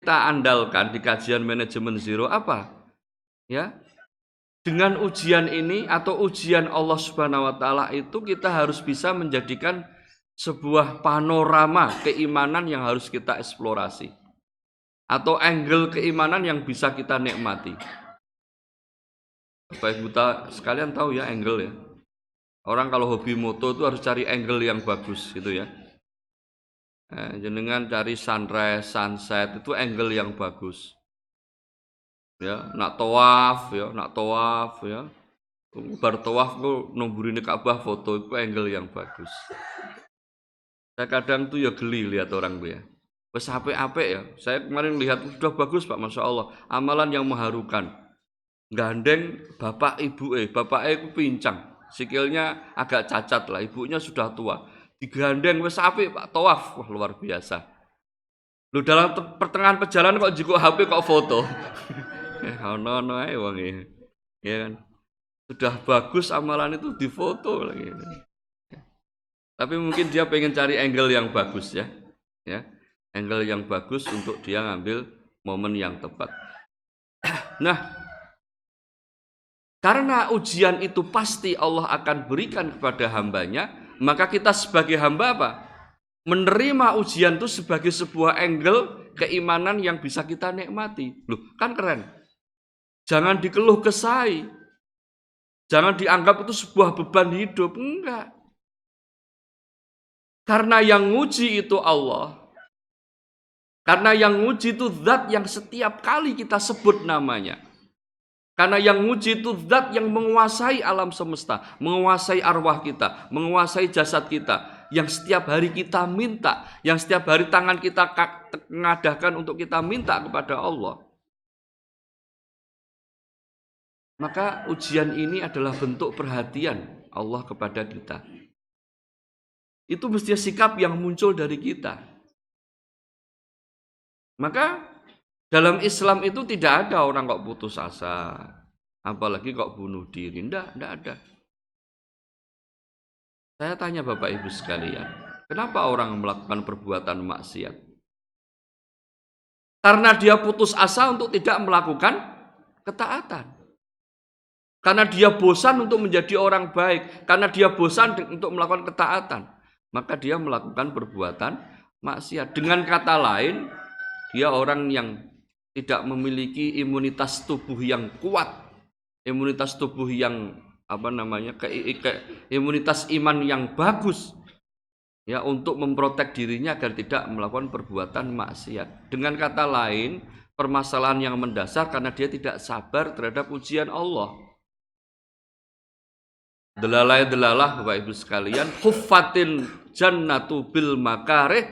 kita andalkan di kajian manajemen zero apa? Ya. Dengan ujian ini atau ujian Allah Subhanahu wa taala itu kita harus bisa menjadikan sebuah panorama keimanan yang harus kita eksplorasi atau angle keimanan yang bisa kita nikmati. Bapak Ibu sekalian tahu ya angle ya. Orang kalau hobi moto itu harus cari angle yang bagus gitu ya. Eh, jenengan cari sunrise, sunset itu angle yang bagus. Ya, nak tawaf ya, nak tawaf ya. Bar tawaf ku nomburin Ka'bah foto itu angle yang bagus. Saya kadang tuh ya geli lihat orang tuh ya. Wes apik-apik ya. Saya kemarin lihat sudah bagus Pak, Masya Allah. Amalan yang mengharukan gandeng bapak ibu eh bapak eh pincang sikilnya agak cacat lah ibunya sudah tua digandeng wes sapi pak. Tawaf. Wah luar biasa. Lu dalam pertengahan perjalanan kok jiko HP kok foto? Eh ono ono ae wong ya kan? Sudah bagus amalan itu difoto lagi. Tapi mungkin dia pengen cari angle yang bagus ya. Ya angle yang bagus untuk dia ngambil momen yang tepat. Nah karena ujian itu pasti Allah akan berikan kepada hambanya, maka kita sebagai hamba apa? Menerima ujian itu sebagai sebuah angle keimanan yang bisa kita nikmati. Loh, kan keren. Jangan dikeluh kesai. Jangan dianggap itu sebuah beban hidup. Enggak. Karena yang nguji itu Allah. Karena yang nguji itu zat yang setiap kali kita sebut namanya. Karena yang nguji itu zat yang menguasai alam semesta, menguasai arwah kita, menguasai jasad kita, yang setiap hari kita minta, yang setiap hari tangan kita mengadakan untuk kita minta kepada Allah. Maka ujian ini adalah bentuk perhatian Allah kepada kita. Itu mestinya sikap yang muncul dari kita. Maka dalam Islam itu tidak ada orang kok putus asa. Apalagi kok bunuh diri. Tidak, tidak ada. Saya tanya Bapak Ibu sekalian, kenapa orang melakukan perbuatan maksiat? Karena dia putus asa untuk tidak melakukan ketaatan. Karena dia bosan untuk menjadi orang baik, karena dia bosan untuk melakukan ketaatan, maka dia melakukan perbuatan maksiat. Dengan kata lain, dia orang yang tidak memiliki imunitas tubuh yang kuat, imunitas tubuh yang apa namanya ke, ke imunitas iman yang bagus ya untuk memprotek dirinya agar tidak melakukan perbuatan maksiat. Dengan kata lain, permasalahan yang mendasar karena dia tidak sabar terhadap ujian Allah. Delalai delalah Bapak Ibu sekalian, huffatin jannatu bil makarih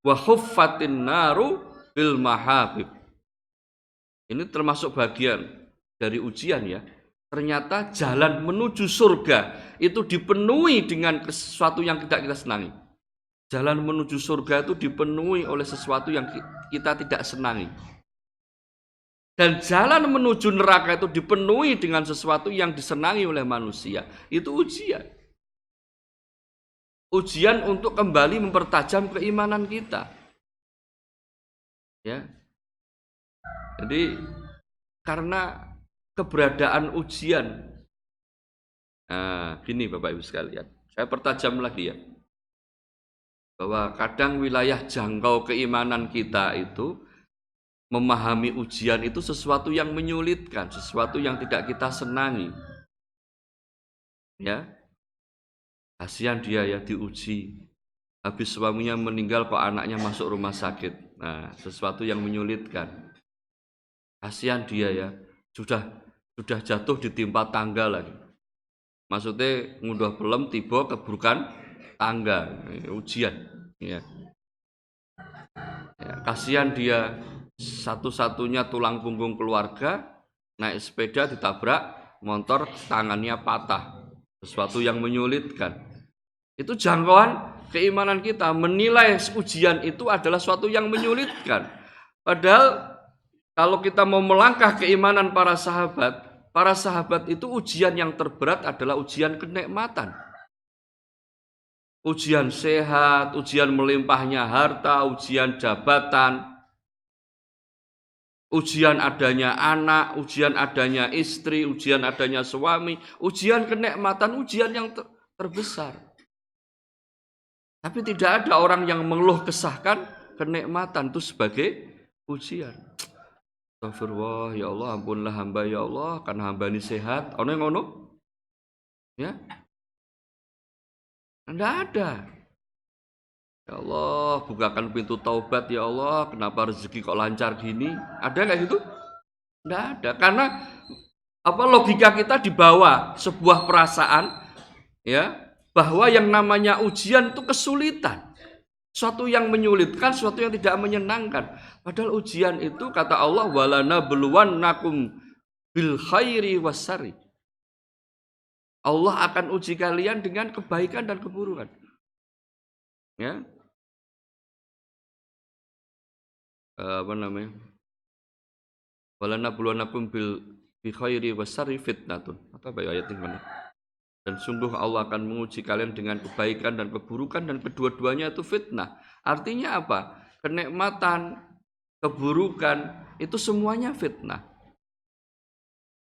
wa huffatin naru bil mahabib. Ini termasuk bagian dari ujian ya. Ternyata jalan menuju surga itu dipenuhi dengan sesuatu yang tidak kita senangi. Jalan menuju surga itu dipenuhi oleh sesuatu yang kita tidak senangi. Dan jalan menuju neraka itu dipenuhi dengan sesuatu yang disenangi oleh manusia. Itu ujian. Ujian untuk kembali mempertajam keimanan kita. Ya, jadi karena keberadaan ujian, nah, gini Bapak Ibu sekalian, saya pertajam lagi ya, bahwa kadang wilayah jangkau keimanan kita itu memahami ujian itu sesuatu yang menyulitkan, sesuatu yang tidak kita senangi. Ya, kasihan dia ya diuji. Habis suaminya meninggal kok anaknya masuk rumah sakit. Nah, sesuatu yang menyulitkan. Kasihan dia ya, sudah sudah jatuh ditimpa tangga lagi. Maksudnya ngunduh belum tiba keburukan tangga, ujian. Ya. ya kasihan dia satu-satunya tulang punggung keluarga naik sepeda ditabrak motor tangannya patah sesuatu yang menyulitkan itu jangkauan keimanan kita menilai ujian itu adalah suatu yang menyulitkan padahal kalau kita mau melangkah keimanan para sahabat, para sahabat itu ujian yang terberat adalah ujian kenikmatan. Ujian sehat, ujian melimpahnya harta, ujian jabatan. Ujian adanya anak, ujian adanya istri, ujian adanya suami, ujian kenikmatan, ujian yang ter- terbesar. Tapi tidak ada orang yang mengeluh kesahkan kenikmatan itu sebagai ujian. Astagfirullah, ya Allah, ampunlah hamba ya Allah, karena hamba ini sehat. Ono yang ngono? Ya? Tidak ada. Ya Allah, bukakan pintu taubat ya Allah. Kenapa rezeki kok lancar gini? Ada nggak gitu? Tidak ada. Karena apa logika kita dibawa sebuah perasaan ya bahwa yang namanya ujian itu kesulitan. Suatu yang menyulitkan, suatu yang tidak menyenangkan. Padahal ujian itu kata Allah walana beluan nakum bil khairi wasari. Allah akan uji kalian dengan kebaikan dan keburukan. Ya. Eh, apa namanya? Walana nakum bil bi khairi wasari fitnatun. Apa ya ayat ini mana? Dan sungguh Allah akan menguji kalian dengan kebaikan dan keburukan dan kedua-duanya itu fitnah. Artinya apa? Kenikmatan, keburukan, itu semuanya fitnah.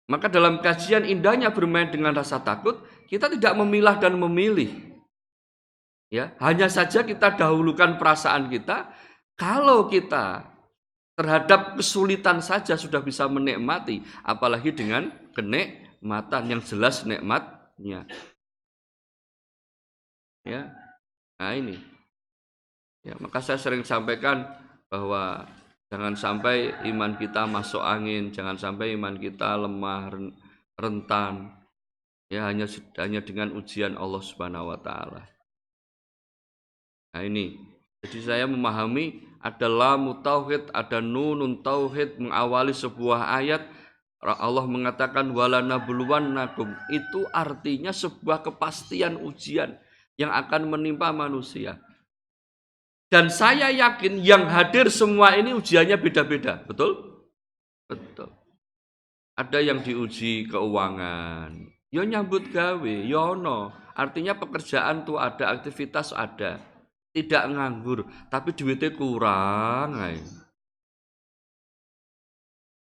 Maka dalam kajian indahnya bermain dengan rasa takut, kita tidak memilah dan memilih. Ya, hanya saja kita dahulukan perasaan kita. Kalau kita terhadap kesulitan saja sudah bisa menikmati, apalagi dengan kenikmatan yang jelas nikmat nya. Ya. Nah, ini. Ya, maka saya sering sampaikan bahwa jangan sampai iman kita masuk angin, jangan sampai iman kita lemah, rentan. Ya, hanya hanya dengan ujian Allah Subhanahu wa taala. Nah, ini. Jadi saya memahami ada lamu tauhid, ada nunun tauhid mengawali sebuah ayat Allah mengatakan walana nakum itu artinya sebuah kepastian ujian yang akan menimpa manusia. Dan saya yakin yang hadir semua ini ujiannya beda-beda, betul? Betul. Ada yang diuji keuangan, yo nyambut gawe, yono. Artinya pekerjaan tuh ada, aktivitas ada. Tidak nganggur, tapi duitnya kurang.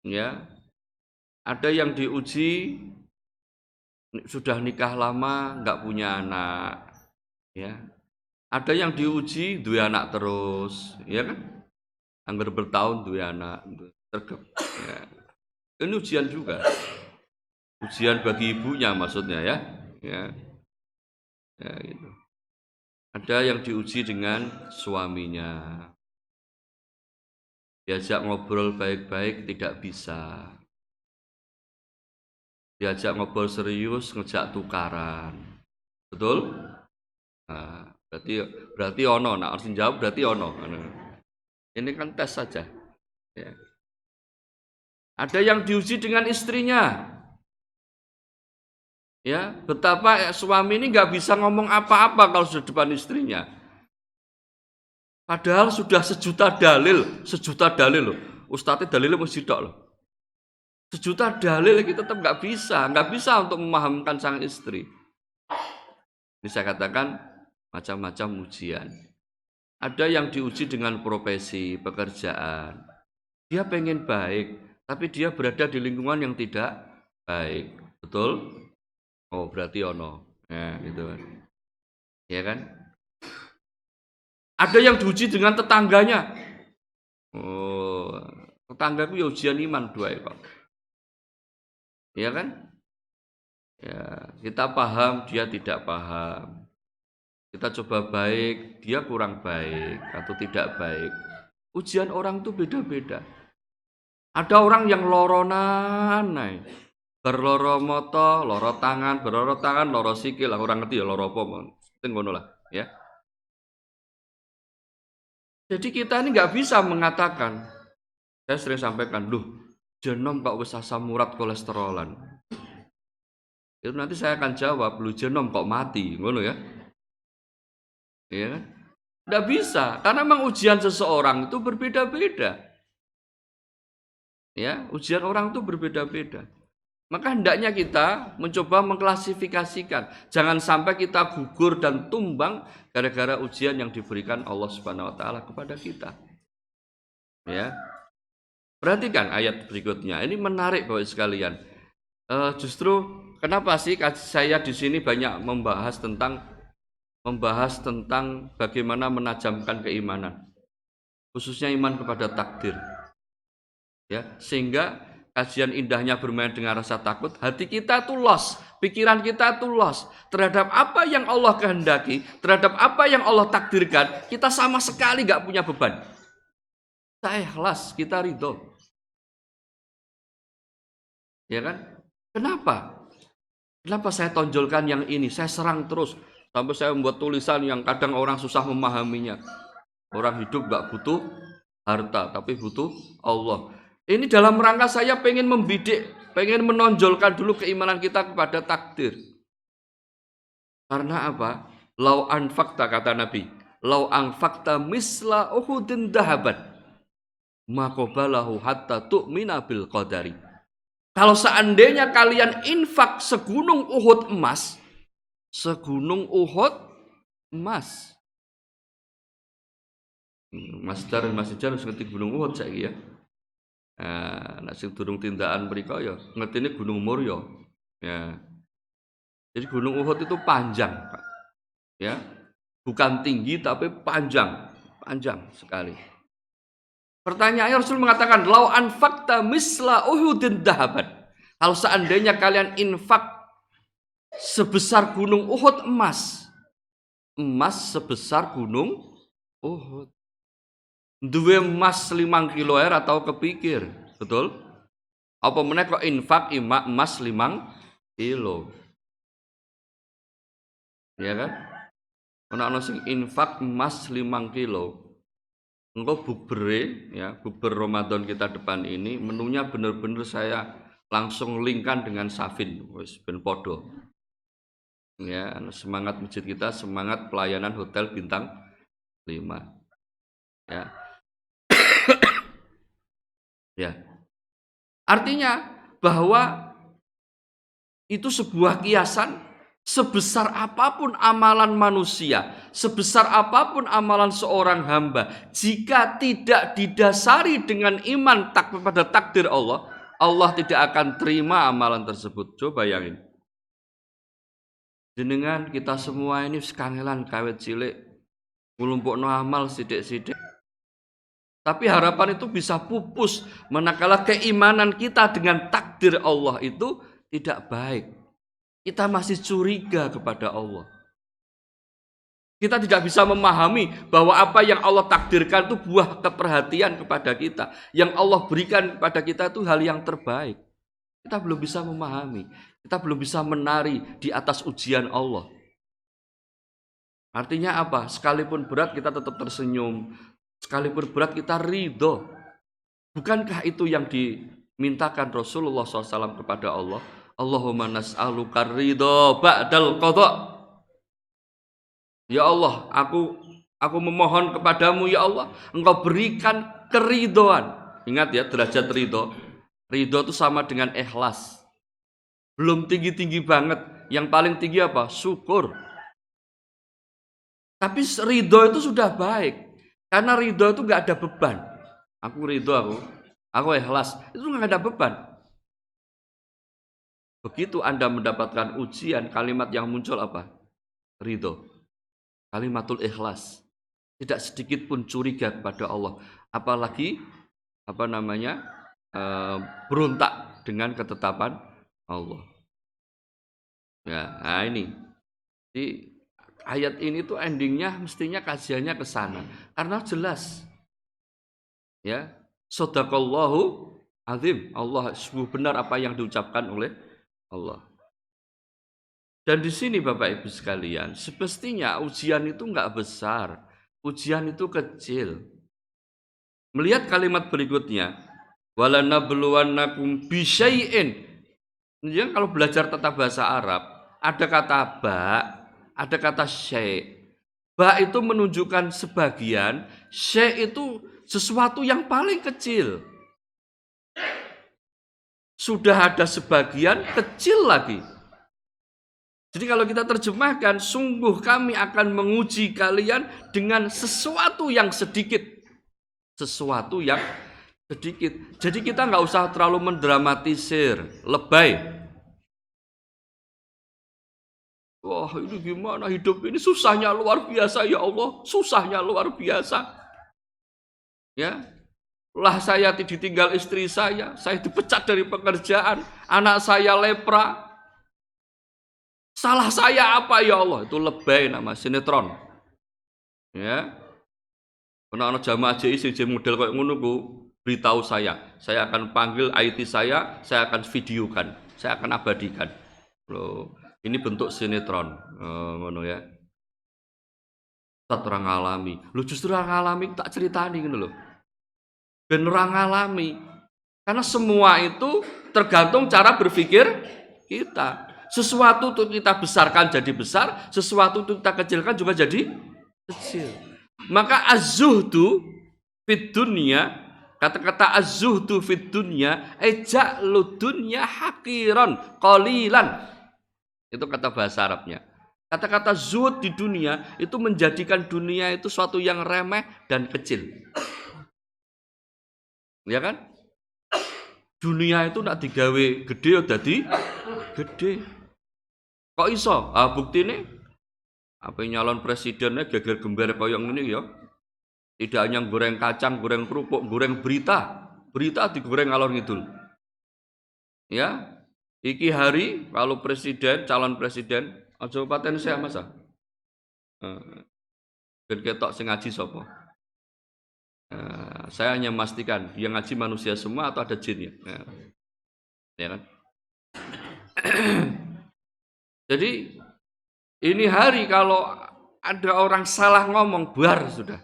Ya, ada yang diuji sudah nikah lama nggak punya anak, ya. Ada yang diuji dua anak terus, ya kan? Angger bertahun dua anak, tergep. Ya. Ini ujian juga. Ujian bagi ibunya maksudnya ya. Ya. Ya gitu. Ada yang diuji dengan suaminya. Diajak ngobrol baik-baik tidak bisa. Diajak ngobrol serius, ngejak tukaran. Betul? Nah, berarti berarti ono, nah harus jawab berarti ono. Ini kan tes saja. Ya. Ada yang diuji dengan istrinya. Ya, betapa suami ini nggak bisa ngomong apa-apa kalau sudah depan istrinya. Padahal sudah sejuta dalil, sejuta dalil loh. Ustadznya dalilnya mesti loh. Sejuta dalil kita tetap nggak bisa, nggak bisa untuk memahamkan sang istri. Saya katakan macam-macam ujian. Ada yang diuji dengan profesi, pekerjaan. Dia pengen baik, tapi dia berada di lingkungan yang tidak baik. Betul? Oh, berarti ono. Ya, gitu kan. Ya kan? Ada yang diuji dengan tetangganya. Oh, tetanggaku ya ujian iman dua ekor. Ya kan? Ya, kita paham, dia tidak paham. Kita coba baik, dia kurang baik atau tidak baik. Ujian orang itu beda-beda. Ada orang yang loronan, naik berloro moto, loro tangan, berloro tangan, loro sikil, lah orang ngerti ya loro apa, lah, ya. Jadi kita ini nggak bisa mengatakan, saya sering sampaikan, duh, jenom kok wis asam urat kolesterolan. Itu nanti saya akan jawab, lu jenom kok mati, ngono ya. Iya kan? Nggak bisa, karena memang ujian seseorang itu berbeda-beda. Ya, ujian orang itu berbeda-beda. Maka hendaknya kita mencoba mengklasifikasikan. Jangan sampai kita gugur dan tumbang gara-gara ujian yang diberikan Allah Subhanahu wa taala kepada kita. Ya. Perhatikan ayat berikutnya. Ini menarik Bapak sekalian. Uh, justru kenapa sih saya di sini banyak membahas tentang membahas tentang bagaimana menajamkan keimanan. Khususnya iman kepada takdir. Ya, sehingga kajian indahnya bermain dengan rasa takut, hati kita tuh los, pikiran kita tuh los terhadap apa yang Allah kehendaki, terhadap apa yang Allah takdirkan, kita sama sekali gak punya beban. Kita ikhlas, kita ridho. Ya kan? Kenapa? Kenapa saya tonjolkan yang ini? Saya serang terus. Sampai saya membuat tulisan yang kadang orang susah memahaminya. Orang hidup gak butuh harta, tapi butuh Allah. Ini dalam rangka saya pengen membidik, pengen menonjolkan dulu keimanan kita kepada takdir. Karena apa? Lau anfakta kata Nabi. Lau anfakta misla uhudin dahabat. Makobalahu hatta tu'mina bil qadari. Kalau seandainya kalian infak segunung Uhud emas, segunung Uhud emas. Mas Dar Mas Jar ngerti gunung Uhud saya ya. Nah, sing durung tindakan mriku ya ngertine Gunung Murya. Ya. Jadi Gunung Uhud itu panjang. Ya. Bukan tinggi tapi panjang, panjang sekali. Pertanyaannya Rasul mengatakan, "Lau anfakta misla Uhudin dahaban." Kalau seandainya kalian infak sebesar gunung Uhud emas. Emas sebesar gunung Uhud. Dua emas limang kilo air atau kepikir, betul? Apa menaik kok infak emas limang kilo? Ya kan? Ana sing infak emas limang kilo. Engkau bubere ya, buber Ramadan kita depan ini menunya benar-benar saya langsung linkkan dengan Safin. Wis ben podo ya semangat masjid kita semangat pelayanan hotel bintang 5 ya. Ya. Artinya bahwa itu sebuah kiasan sebesar apa pun amalan manusia, sebesar apa pun amalan seorang hamba, jika tidak didasari dengan iman tak kepada takdir Allah, Allah tidak akan terima amalan tersebut. Coba bayangin. Jenengan kita semua ini sekangelan kawet cilik ngulumpuk no amal sidik-sidik. Tapi harapan itu bisa pupus manakala keimanan kita dengan takdir Allah itu tidak baik. Kita masih curiga kepada Allah. Kita tidak bisa memahami bahwa apa yang Allah takdirkan itu buah keperhatian kepada kita. Yang Allah berikan kepada kita itu hal yang terbaik. Kita belum bisa memahami. Kita belum bisa menari di atas ujian Allah. Artinya apa? Sekalipun berat kita tetap tersenyum. Sekalipun berat kita ridho. Bukankah itu yang dimintakan Rasulullah SAW kepada Allah? Allahumma nas'aluka ridho ba'dal qadha. Ya Allah, aku aku memohon kepadamu ya Allah, engkau berikan keridoan. Ingat ya, derajat ridho. Ridho itu sama dengan ikhlas. Belum tinggi-tinggi banget. Yang paling tinggi apa? Syukur. Tapi ridho itu sudah baik. Karena ridho itu nggak ada beban. Aku ridho aku. Aku ikhlas. Itu nggak ada beban. Begitu Anda mendapatkan ujian, kalimat yang muncul apa? Ridho. Kalimatul ikhlas. Tidak sedikit pun curiga kepada Allah. Apalagi apa namanya? E, berontak dengan ketetapan Allah. Ya, nah ini. Jadi ayat ini tuh endingnya mestinya kajiannya ke sana. Karena jelas. Ya, Sodakallahu azim. Allah sungguh benar apa yang diucapkan oleh Allah. Dan di sini Bapak Ibu sekalian, semestinya ujian itu enggak besar. Ujian itu kecil. Melihat kalimat berikutnya, walanabluwannakum bisyai'in jadi kalau belajar tata bahasa Arab, ada kata ba, ada kata syai. Ba itu menunjukkan sebagian, syai itu sesuatu yang paling kecil. Sudah ada sebagian kecil lagi. Jadi kalau kita terjemahkan, sungguh kami akan menguji kalian dengan sesuatu yang sedikit. Sesuatu yang sedikit. Jadi kita nggak usah terlalu mendramatisir, lebay. Wah ini gimana hidup ini susahnya luar biasa ya Allah, susahnya luar biasa. Ya, lah saya ditinggal istri saya, saya dipecat dari pekerjaan, anak saya lepra. Salah saya apa ya Allah? Itu lebay nama sinetron. Ya. Karena anak jamaah JI sing model kayak ngono ku, beritahu saya. Saya akan panggil IT saya, saya akan videokan, saya akan abadikan. Loh, ini bentuk sinetron, oh, ngono ya. Tak orang alami. Lu justru orang alami tak ceritani ngono loh. Ben orang alami. Karena semua itu tergantung cara berpikir kita. Sesuatu itu kita besarkan jadi besar, sesuatu itu kita kecilkan juga jadi kecil. Maka az-zuhdu fit dunia, kata-kata az-zuhdu fit dunia, eja'lu dunya hakiran, qalilan. Itu kata bahasa Arabnya. Kata-kata zuhud di dunia itu menjadikan dunia itu suatu yang remeh dan kecil. Ya kan? Dunia itu nak digawe gede ya dadi gede. Kok iso? Ah bukti nih. Apa nyalon presidennya geger gember koyong ini ya. Tidak hanya goreng kacang, goreng kerupuk, goreng berita. Berita digoreng ngalor ngidul. Ya, Iki hari kalau presiden, calon presiden, aja paten saya masa. Ben ketok sing ngaji sapa? Uh, saya hanya memastikan yang ngaji manusia semua atau ada jin ya. Uh, ya kan? Jadi ini hari kalau ada orang salah ngomong buar sudah.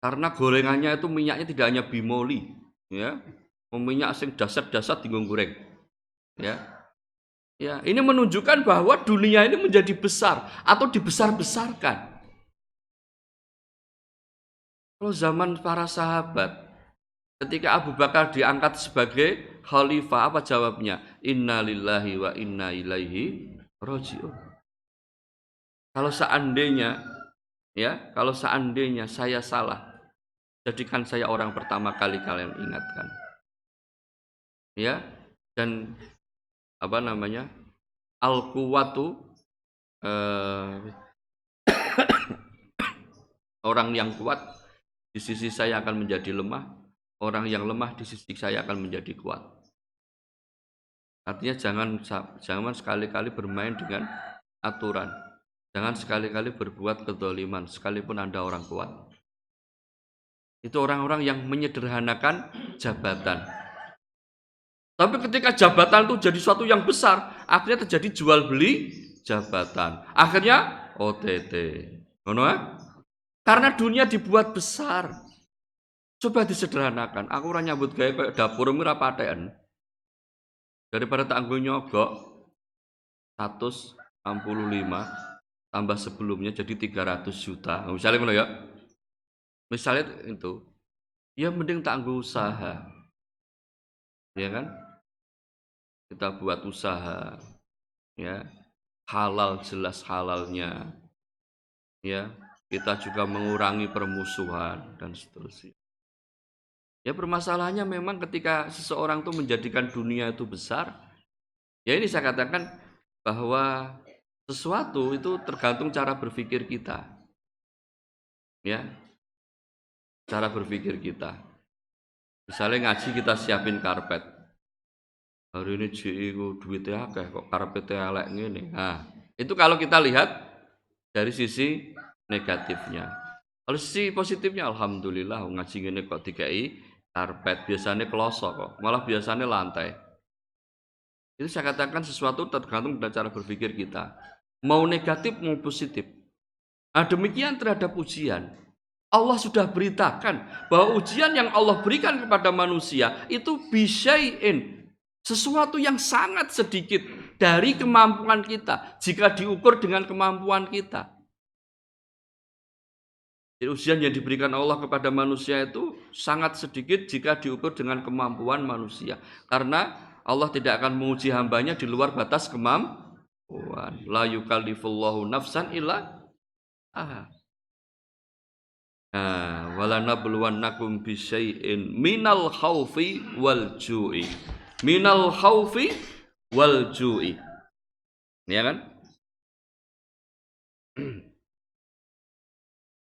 Karena gorengannya itu minyaknya tidak hanya bimoli, ya minyak sing dasar-dasar tinggung goreng. Ya. Ya, ini menunjukkan bahwa dunia ini menjadi besar atau dibesar-besarkan. Kalau zaman para sahabat, ketika Abu Bakar diangkat sebagai khalifah, apa jawabnya? Inna lillahi wa inna ilaihi roji'un. Kalau seandainya, ya, kalau seandainya saya salah, jadikan saya orang pertama kali kalian ingatkan ya dan apa namanya al kuwatu eh, orang yang kuat di sisi saya akan menjadi lemah orang yang lemah di sisi saya akan menjadi kuat artinya jangan jangan sekali-kali bermain dengan aturan jangan sekali-kali berbuat kedoliman sekalipun anda orang kuat itu orang-orang yang menyederhanakan jabatan tapi ketika jabatan itu jadi suatu yang besar, akhirnya terjadi jual beli jabatan. Akhirnya OTT. Ngono ya? Karena dunia dibuat besar. Coba disederhanakan. Aku ora nyambut gawe kayak dapur ora paten. Daripada tak anggo nyogok 165 tambah sebelumnya jadi 300 juta. Nah, misalnya ngono ya. Misalnya itu. Ya mending tak anggo usaha. Ya kan? kita buat usaha ya halal jelas halalnya ya kita juga mengurangi permusuhan dan seterusnya. Ya permasalahannya memang ketika seseorang itu menjadikan dunia itu besar ya ini saya katakan bahwa sesuatu itu tergantung cara berpikir kita. Ya cara berpikir kita. Misalnya ngaji kita siapin karpet. Hari ini JI ku duitnya akeh kok karpete elek ngene. Nah, itu kalau kita lihat dari sisi negatifnya. Kalau sisi positifnya alhamdulillah ngaji ngene kok dikai karpet biasanya kelosok kok, malah biasanya lantai. Itu saya katakan sesuatu tergantung dari cara berpikir kita. Mau negatif mau positif. Nah, demikian terhadap ujian. Allah sudah beritakan bahwa ujian yang Allah berikan kepada manusia itu bisyai'in sesuatu yang sangat sedikit dari kemampuan kita jika diukur dengan kemampuan kita. Ujian yang diberikan Allah kepada manusia itu sangat sedikit jika diukur dengan kemampuan manusia. Karena Allah tidak akan menguji hambanya di luar batas kemampuan. La yukallifullahu nafsan illa aha. Nah, walanabluwannakum bisyai'in minal khaufi wal ju'i. Minal khaufi wal ju'i. Ya kan?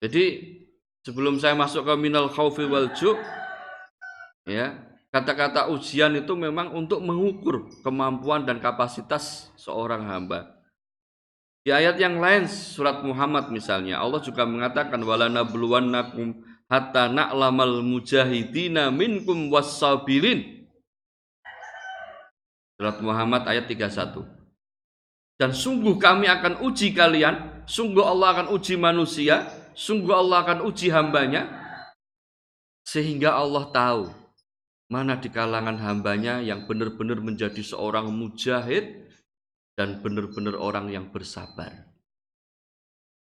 Jadi sebelum saya masuk ke minal khaufi wal ju' ya, kata-kata ujian itu memang untuk mengukur kemampuan dan kapasitas seorang hamba. Di ayat yang lain surat Muhammad misalnya Allah juga mengatakan walana bluwannakum hatta na'lamal mujahidina minkum wassabirin. Surat Muhammad ayat 31. Dan sungguh kami akan uji kalian, sungguh Allah akan uji manusia, sungguh Allah akan uji hambanya, sehingga Allah tahu mana di kalangan hambanya yang benar-benar menjadi seorang mujahid dan benar-benar orang yang bersabar.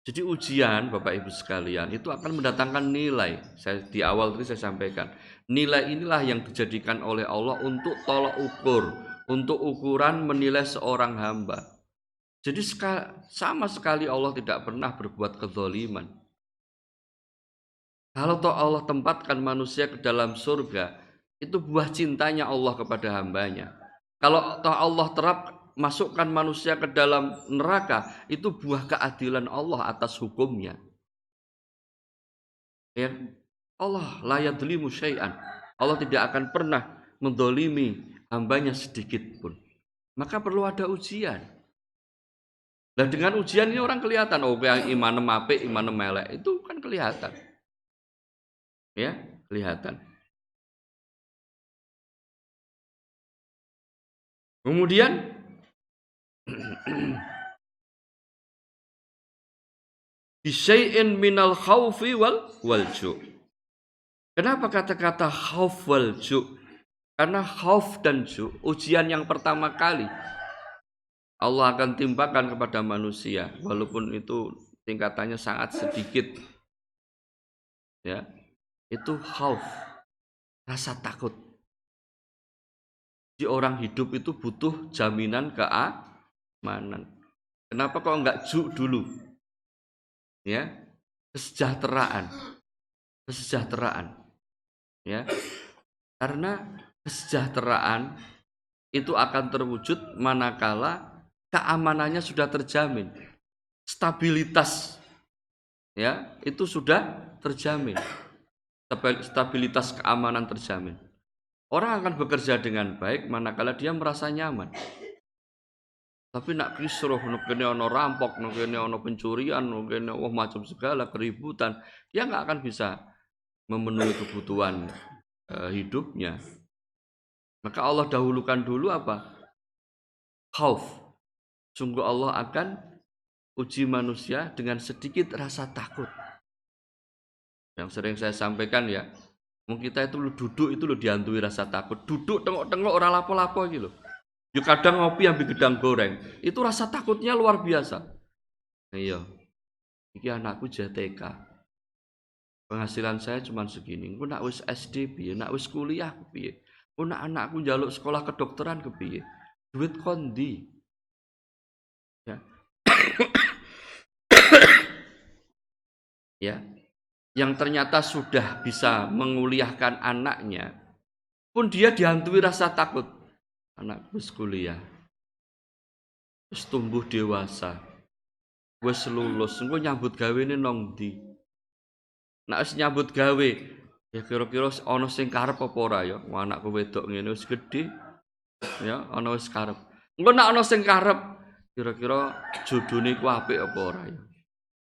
Jadi ujian Bapak Ibu sekalian itu akan mendatangkan nilai. Saya di awal tadi saya sampaikan, nilai inilah yang dijadikan oleh Allah untuk tolak ukur, untuk ukuran menilai seorang hamba. Jadi sama sekali Allah tidak pernah berbuat kezoliman. Kalau toh Allah tempatkan manusia ke dalam surga, itu buah cintanya Allah kepada hambanya. Kalau toh Allah terap masukkan manusia ke dalam neraka itu buah keadilan Allah atas hukumnya. Ya, Allah layak yadlimu syai'an. Allah tidak akan pernah mendolimi hambanya sedikit pun. Maka perlu ada ujian. Dan dengan ujian ini orang kelihatan, oh yang iman apik, iman melek, itu kan kelihatan. Ya, kelihatan. Kemudian Bisyai'in minal khawfi wal walju. Kenapa kata-kata khawf wal ju? Karena khawf dan ju, ujian yang pertama kali Allah akan timpakan kepada manusia walaupun itu tingkatannya sangat sedikit. Ya. Itu khawf, rasa takut. Di orang hidup itu butuh jaminan keamanan manan. Kenapa kok enggak ju dulu? Ya, kesejahteraan. Kesejahteraan. Ya. Karena kesejahteraan itu akan terwujud manakala keamanannya sudah terjamin. Stabilitas ya, itu sudah terjamin. Stabilitas keamanan terjamin. Orang akan bekerja dengan baik manakala dia merasa nyaman. Tapi nak kisruh, nak kene ono rampok, nak ono pencurian, nak oh macam segala keributan, dia nggak akan bisa memenuhi kebutuhan uh, hidupnya. Maka Allah dahulukan dulu apa? Khauf. Sungguh Allah akan uji manusia dengan sedikit rasa takut. Yang sering saya sampaikan ya, mungkin kita itu duduk itu lo dihantui rasa takut. Duduk tengok-tengok orang lapo-lapo gitu. Yuk kadang ngopi ambil gedang goreng, itu rasa takutnya luar biasa. Iya, iki anakku JTK. Penghasilan saya cuma segini. Aku nak wis SD piye, nak wis kuliah piye. Aku nak anakku jaluk sekolah kedokteran ke piye. Duit kondi. Ya. ya. Yang ternyata sudah bisa menguliahkan anaknya, pun dia dihantui rasa takut. Anakku kuliah wis tumbuh dewasa wis lulus. Engko nyambut gawe ini nong di nek wis nyambut gawe ya kira-kira ana sing karep apa ora ya? Anakku wedok ngene wis gedhe ya ana wis karep. Engko nek ana sing karep kira-kira jodone ku apik apa ora ya?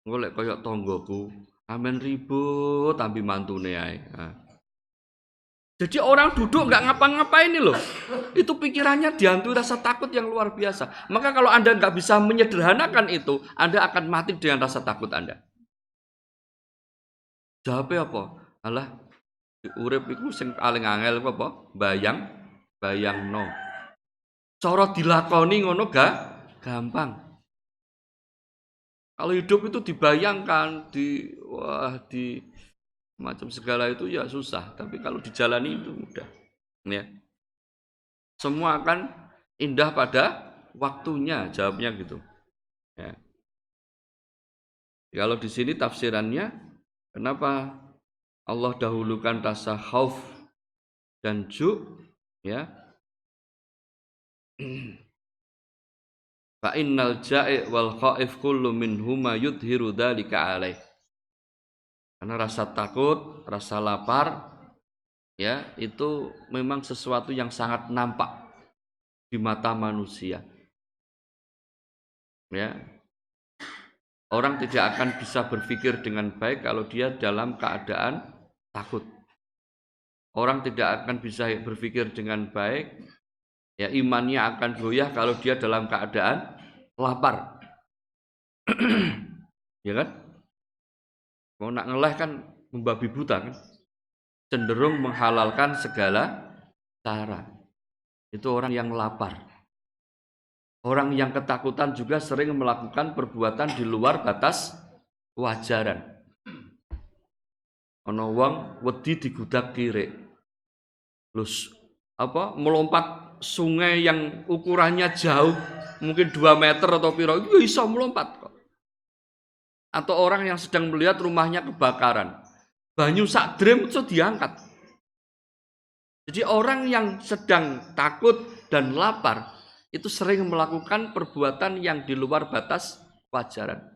Engko lek kaya tanggoku amen ribut tambi mantune ae nah. Jadi orang duduk nggak ngapa-ngapain ini loh. Itu pikirannya dihantui rasa takut yang luar biasa. Maka kalau Anda nggak bisa menyederhanakan itu, Anda akan mati dengan rasa takut Anda. Jawabnya apa? Alah, urip itu sing paling angel apa? Bayang, bayang no. Cara dilakoni ngono gak gampang. Kalau hidup itu dibayangkan, di wah di macam segala itu ya susah. Tapi kalau dijalani itu mudah. Ya. Semua akan indah pada waktunya jawabnya gitu. Ya. Kalau di sini tafsirannya Kenapa Allah dahulukan rasa khauf dan ju ya Fa innal ja'i wal khaif kullu minhuma yudhiru dzalika alaih. Karena rasa takut, rasa lapar ya, itu memang sesuatu yang sangat nampak di mata manusia. Ya. Orang tidak akan bisa berpikir dengan baik kalau dia dalam keadaan takut. Orang tidak akan bisa berpikir dengan baik ya imannya akan goyah kalau dia dalam keadaan lapar. ya kan? Mau nak ngeleh kan membabi buta kan? Cenderung menghalalkan segala cara. Itu orang yang lapar. Orang yang ketakutan juga sering melakukan perbuatan di luar batas kewajaran. Ono wong wedi digudak kiri. Lus apa melompat sungai yang ukurannya jauh mungkin 2 meter atau piro itu bisa melompat atau orang yang sedang melihat rumahnya kebakaran. Banyu sak dream itu diangkat. Jadi orang yang sedang takut dan lapar itu sering melakukan perbuatan yang di luar batas wajaran.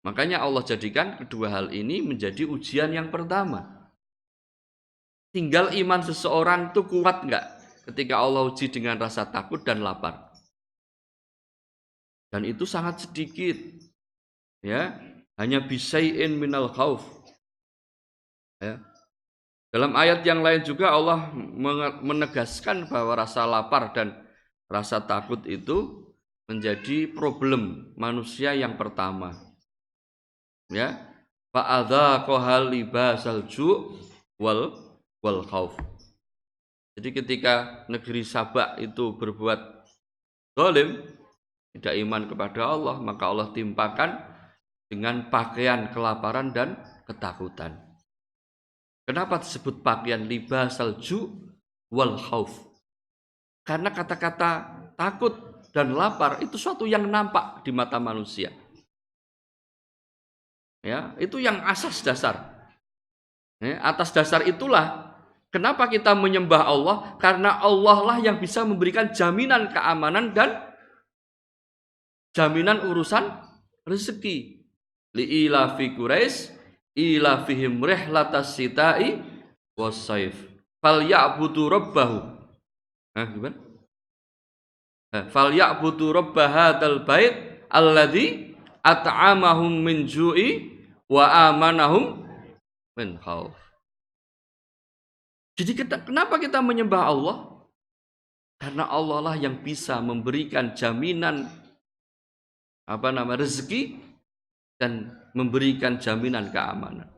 Makanya Allah jadikan kedua hal ini menjadi ujian yang pertama Tinggal iman seseorang itu kuat nggak ketika Allah uji dengan rasa takut dan lapar. Dan itu sangat sedikit. Ya, hanya bisain minal khauf. Ya. Dalam ayat yang lain juga Allah menegaskan bahwa rasa lapar dan rasa takut itu menjadi problem manusia yang pertama. Ya. Fa'adha kohal libasal ju' wal wal khauf. Jadi ketika negeri Sabak itu berbuat zalim, tidak iman kepada Allah, maka Allah timpakan dengan pakaian kelaparan dan ketakutan. Kenapa disebut pakaian libas salju wal khauf? Karena kata-kata takut dan lapar itu suatu yang nampak di mata manusia. Ya, itu yang asas dasar. Ya, atas dasar itulah Kenapa kita menyembah Allah? Karena Allah lah yang bisa memberikan jaminan keamanan dan jaminan urusan rezeki. Li ilafi Quraisy ilafihim rihlatas sita'i wasaif. Fal ya'budu rabbahu. Hah, gimana? Fal ya'budu rabb hadzal bait alladzi at'amahum min ju'i wa amanahum min khauf. Jadi kenapa kita menyembah Allah? Karena Allah lah yang bisa memberikan jaminan apa nama rezeki dan memberikan jaminan keamanan.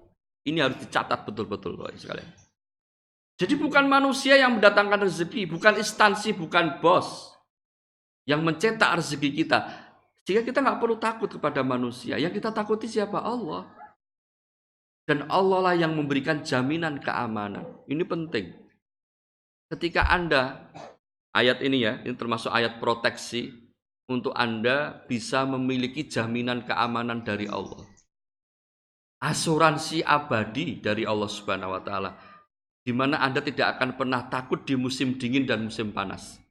Ini harus dicatat betul-betul loh sekalian. Jadi bukan manusia yang mendatangkan rezeki, bukan instansi, bukan bos yang mencetak rezeki kita. Sehingga kita nggak perlu takut kepada manusia. Yang kita takuti siapa? Allah. Dan Allah lah yang memberikan jaminan keamanan. Ini penting. Ketika Anda, ayat ini ya, ini termasuk ayat proteksi, untuk Anda bisa memiliki jaminan keamanan dari Allah. Asuransi abadi dari Allah Subhanahu wa taala di mana Anda tidak akan pernah takut di musim dingin dan musim panas.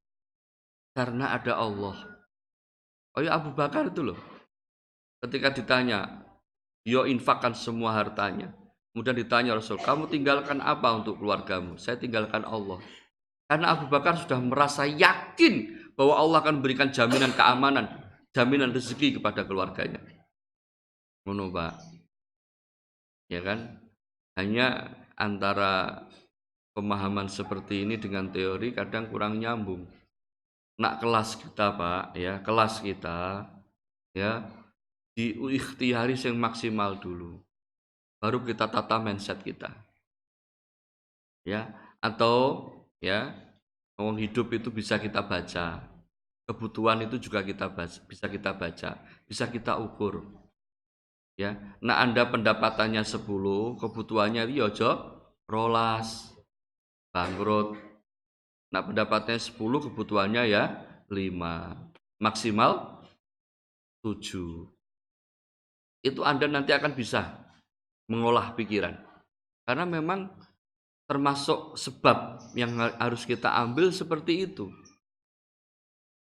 Karena ada Allah. Oh ya Abu Bakar itu loh. Ketika ditanya, Yo infakkan semua hartanya. Kemudian ditanya Rasul, kamu tinggalkan apa untuk keluargamu? Saya tinggalkan Allah. Karena Abu Bakar sudah merasa yakin bahwa Allah akan memberikan jaminan keamanan, jaminan rezeki kepada keluarganya. Ngono, Pak. Ya kan? Hanya antara pemahaman seperti ini dengan teori kadang kurang nyambung. Nak kelas kita, Pak, ya, kelas kita ya di ikhtiari yang maksimal dulu. Baru kita tata mindset kita. Ya, atau ya, ngomong hidup itu bisa kita baca. Kebutuhan itu juga kita baca, bisa kita baca, bisa kita ukur. Ya. Nah, Anda pendapatannya 10, kebutuhannya itu yojo ya rolas, bangkrut. Nah, pendapatnya 10, kebutuhannya ya 5. Maksimal 7. Itu Anda nanti akan bisa mengolah pikiran. Karena memang termasuk sebab yang harus kita ambil seperti itu.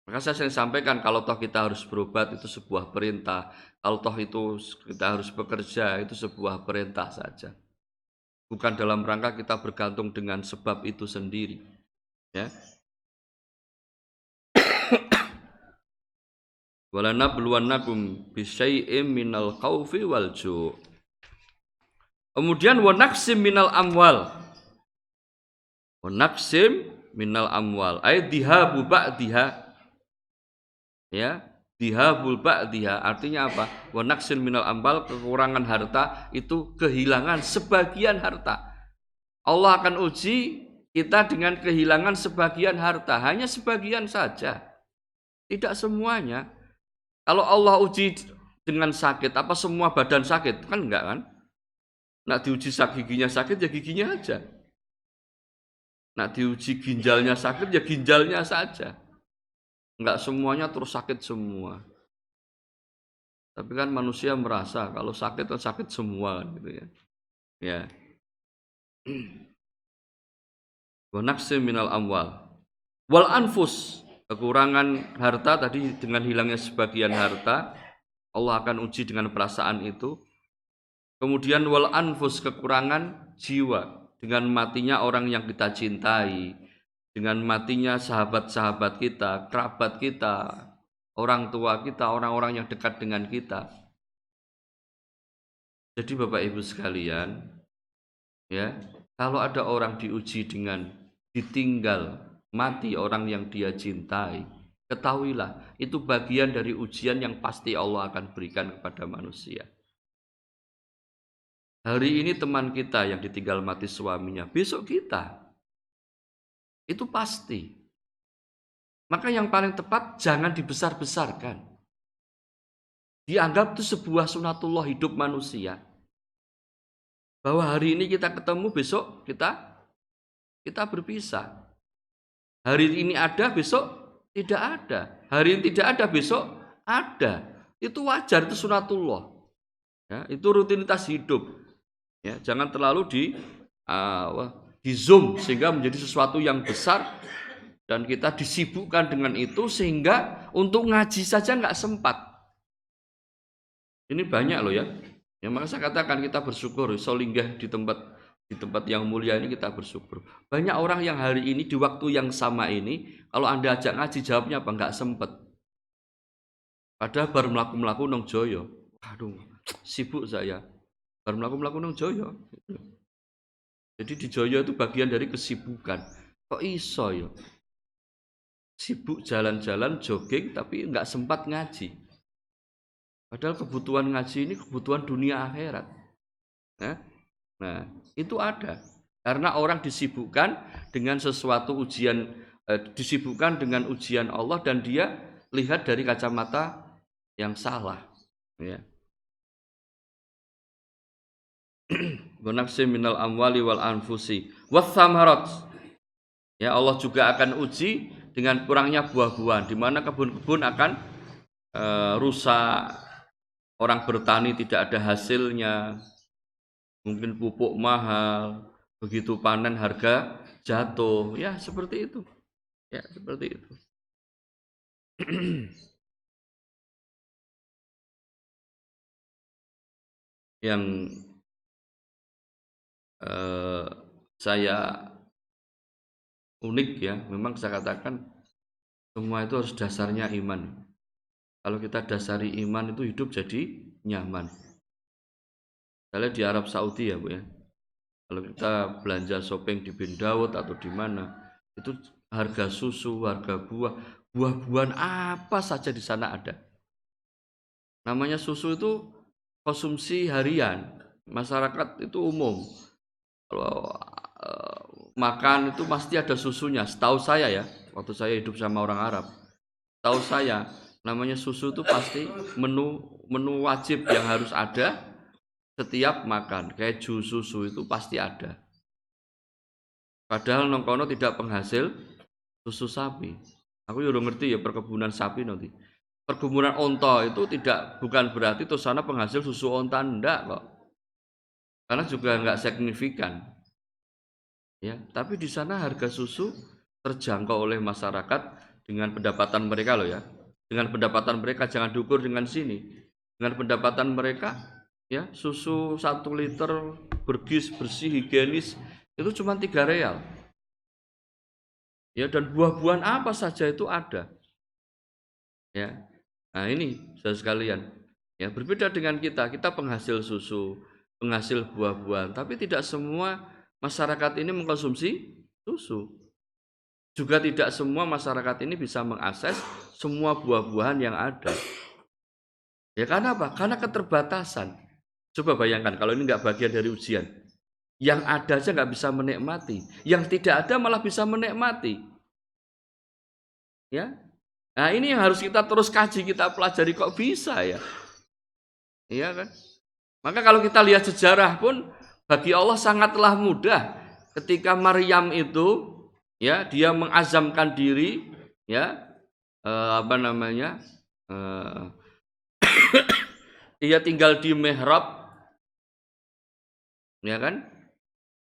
Maka saya sering sampaikan kalau toh kita harus berobat itu sebuah perintah, kalau toh itu kita harus bekerja itu sebuah perintah saja. Bukan dalam rangka kita bergantung dengan sebab itu sendiri. Ya. Walanabluwannakum bisyai'im minal khaufi wal ju'. Kemudian wanaksim minal amwal. Wanaksim minal amwal. Ay dihabu ba'diha. Ya, dihabul ba'diha artinya apa? Wanaksim minal amwal kekurangan harta itu kehilangan sebagian harta. Allah akan uji kita dengan kehilangan sebagian harta, hanya sebagian saja. Tidak semuanya. Kalau Allah uji dengan sakit, apa semua badan sakit? Kan enggak kan? Nak diuji giginya sakit, ya giginya aja. Nak diuji ginjalnya sakit, ya ginjalnya saja. Enggak semuanya terus sakit semua. Tapi kan manusia merasa kalau sakit kan sakit semua gitu ya. Ya. Wa minal amwal. Wal anfus kekurangan harta tadi dengan hilangnya sebagian harta Allah akan uji dengan perasaan itu. Kemudian wal anfus kekurangan jiwa dengan matinya orang yang kita cintai dengan matinya sahabat-sahabat kita kerabat kita orang tua kita orang-orang yang dekat dengan kita. Jadi Bapak Ibu sekalian ya kalau ada orang diuji dengan ditinggal mati orang yang dia cintai, ketahuilah itu bagian dari ujian yang pasti Allah akan berikan kepada manusia. Hari ini teman kita yang ditinggal mati suaminya, besok kita. Itu pasti. Maka yang paling tepat jangan dibesar-besarkan. Dianggap itu sebuah sunatullah hidup manusia. Bahwa hari ini kita ketemu, besok kita kita berpisah. Hari ini ada, besok tidak ada. Hari ini tidak ada, besok ada. Itu wajar, itu sunatullah. Ya, itu rutinitas hidup. Ya, jangan terlalu di uh, di zoom sehingga menjadi sesuatu yang besar dan kita disibukkan dengan itu sehingga untuk ngaji saja nggak sempat. Ini banyak loh ya. Yang maka saya katakan kita bersyukur solinggah di tempat di tempat yang mulia ini kita bersyukur. Banyak orang yang hari ini di waktu yang sama ini, kalau anda ajak ngaji jawabnya apa? Enggak sempet. Padahal baru melaku-melaku nong joyo. Aduh, sibuk saya. Baru melaku-melaku nong joyo. Jadi di joyo itu bagian dari kesibukan. Kok iso ya? Sibuk jalan-jalan, jogging, tapi nggak sempat ngaji. Padahal kebutuhan ngaji ini kebutuhan dunia akhirat. Nah, Nah, itu ada. Karena orang disibukkan dengan sesuatu ujian, eh, disibukkan dengan ujian Allah dan dia lihat dari kacamata yang salah. Ya. minal amwali wal anfusi wathamarat. Ya Allah juga akan uji dengan kurangnya buah-buahan di mana kebun-kebun akan e, rusak, orang bertani tidak ada hasilnya, mungkin pupuk mahal, begitu panen harga jatuh, ya seperti itu. Ya, seperti itu. yang eh, saya unik ya, memang saya katakan semua itu harus dasarnya iman. Kalau kita dasari iman itu hidup jadi nyaman. Misalnya di Arab Saudi ya Bu ya. Kalau kita belanja shopping di Bin Daud atau di mana, itu harga susu, harga buah, buah-buahan apa saja di sana ada. Namanya susu itu konsumsi harian, masyarakat itu umum. Kalau uh, makan itu pasti ada susunya. Setahu saya ya, waktu saya hidup sama orang Arab, tahu saya namanya susu itu pasti menu menu wajib yang harus ada setiap makan keju susu itu pasti ada padahal nongkono tidak penghasil susu sapi aku udah ngerti ya perkebunan sapi nanti pergumulan onta itu tidak bukan berarti itu sana penghasil susu onta enggak kok. Karena juga enggak signifikan. Ya, tapi di sana harga susu terjangkau oleh masyarakat dengan pendapatan mereka loh ya. Dengan pendapatan mereka jangan diukur dengan sini. Dengan pendapatan mereka ya susu satu liter bergis bersih higienis itu cuma tiga real. Ya dan buah-buahan apa saja itu ada. Ya nah ini saya sekalian. Ya berbeda dengan kita kita penghasil susu penghasil buah-buahan tapi tidak semua masyarakat ini mengkonsumsi susu. Juga tidak semua masyarakat ini bisa mengakses semua buah-buahan yang ada. Ya karena apa? Karena keterbatasan Coba bayangkan kalau ini nggak bagian dari ujian. Yang ada aja nggak bisa menikmati. Yang tidak ada malah bisa menikmati. Ya, Nah ini yang harus kita terus kaji, kita pelajari kok bisa ya. Iya kan? Maka kalau kita lihat sejarah pun bagi Allah sangatlah mudah ketika Maryam itu ya dia mengazamkan diri ya eh, apa namanya eh, dia tinggal di mihrab ya kan?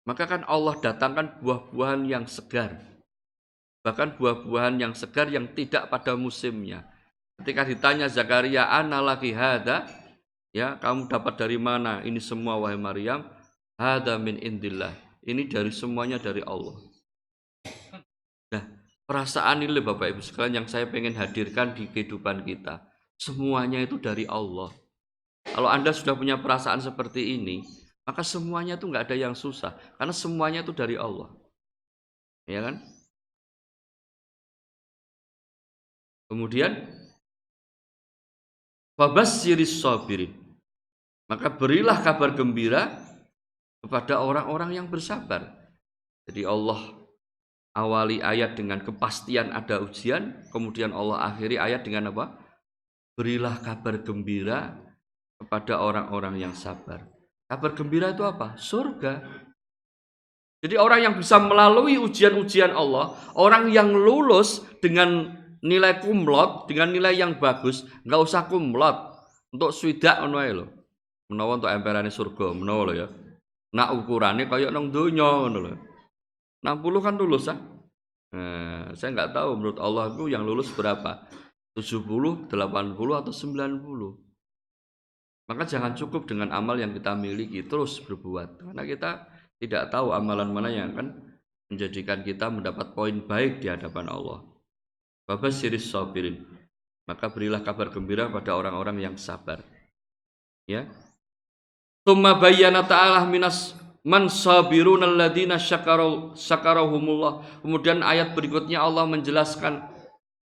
Maka kan Allah datangkan buah-buahan yang segar. Bahkan buah-buahan yang segar yang tidak pada musimnya. Ketika ditanya Zakaria, "Ana lagi hada?" Ya, kamu dapat dari mana? Ini semua wahai Maryam, hada min indillah. Ini dari semuanya dari Allah. Nah, perasaan ini Bapak Ibu sekalian yang saya pengen hadirkan di kehidupan kita. Semuanya itu dari Allah. Kalau Anda sudah punya perasaan seperti ini, maka semuanya itu nggak ada yang susah karena semuanya itu dari Allah. Ya kan? Kemudian Fabassiris sabirin. Maka berilah kabar gembira kepada orang-orang yang bersabar. Jadi Allah awali ayat dengan kepastian ada ujian, kemudian Allah akhiri ayat dengan apa? Berilah kabar gembira kepada orang-orang yang sabar. Kabar gembira itu apa? Surga. Jadi orang yang bisa melalui ujian-ujian Allah, orang yang lulus dengan nilai kumlot, dengan nilai yang bagus, nggak usah kumlot. Untuk swidak ae lho. Menawa untuk emperane surga, menawa lho ya. Nak ukurannya kayak nang donya ngono lho. 60 kan lulus ah. Nah, saya nggak tahu menurut Allah itu yang lulus berapa. 70, 80 atau 90. Maka jangan cukup dengan amal yang kita miliki terus berbuat. Karena kita tidak tahu amalan mana yang akan menjadikan kita mendapat poin baik di hadapan Allah. Babas siris sabirin. Maka berilah kabar gembira pada orang-orang yang sabar. Ya. Tumma bayyana ta'ala minas man sabirun syakarahumullah. Kemudian ayat berikutnya Allah menjelaskan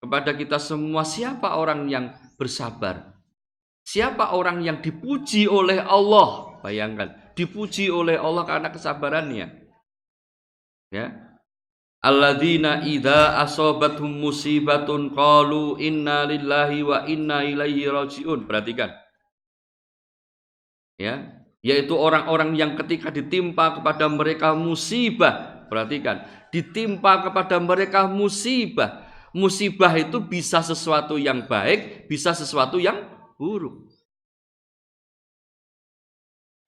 kepada kita semua siapa orang yang bersabar. Siapa orang yang dipuji oleh Allah? Bayangkan, dipuji oleh Allah karena kesabarannya. Ya. Alladzina idza asabathum musibatun qalu inna lillahi wa inna ilaihi rajiun. Perhatikan. Ya, yaitu orang-orang yang ketika ditimpa kepada mereka musibah, perhatikan, ditimpa kepada mereka musibah. Musibah itu bisa sesuatu yang baik, bisa sesuatu yang buruk.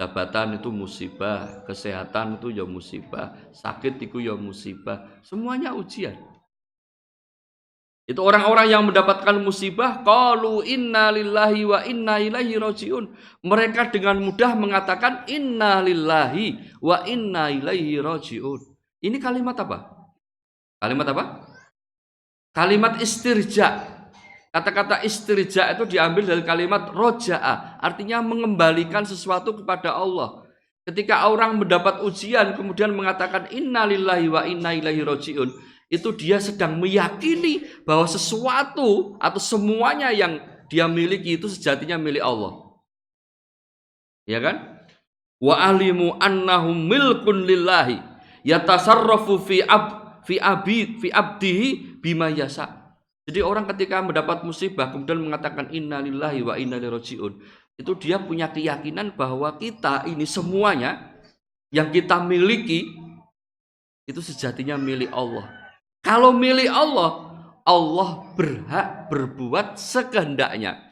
Jabatan itu musibah, kesehatan itu ya musibah, sakit itu ya musibah, semuanya ujian. Itu orang-orang yang mendapatkan musibah, qalu inna lillahi wa inna ilaihi rajiun. Mereka dengan mudah mengatakan inna lillahi wa inna ilaihi rajiun. Ini kalimat apa? Kalimat apa? Kalimat istirja. Kata-kata istirja itu diambil dari kalimat roja'a, artinya mengembalikan sesuatu kepada Allah. Ketika orang mendapat ujian kemudian mengatakan innalillahi wa inna ilaihi rojiun, itu dia sedang meyakini bahwa sesuatu atau semuanya yang dia miliki itu sejatinya milik Allah. Ya kan? Wa alimu annahum milkun lillahi yatasarrafu fi ab fi abi fi abdihi bima yasa. Jadi orang ketika mendapat musibah kemudian mengatakan innalillahi wa inna ilaihi itu dia punya keyakinan bahwa kita ini semuanya yang kita miliki itu sejatinya milik Allah. Kalau milik Allah, Allah berhak berbuat sekehendaknya.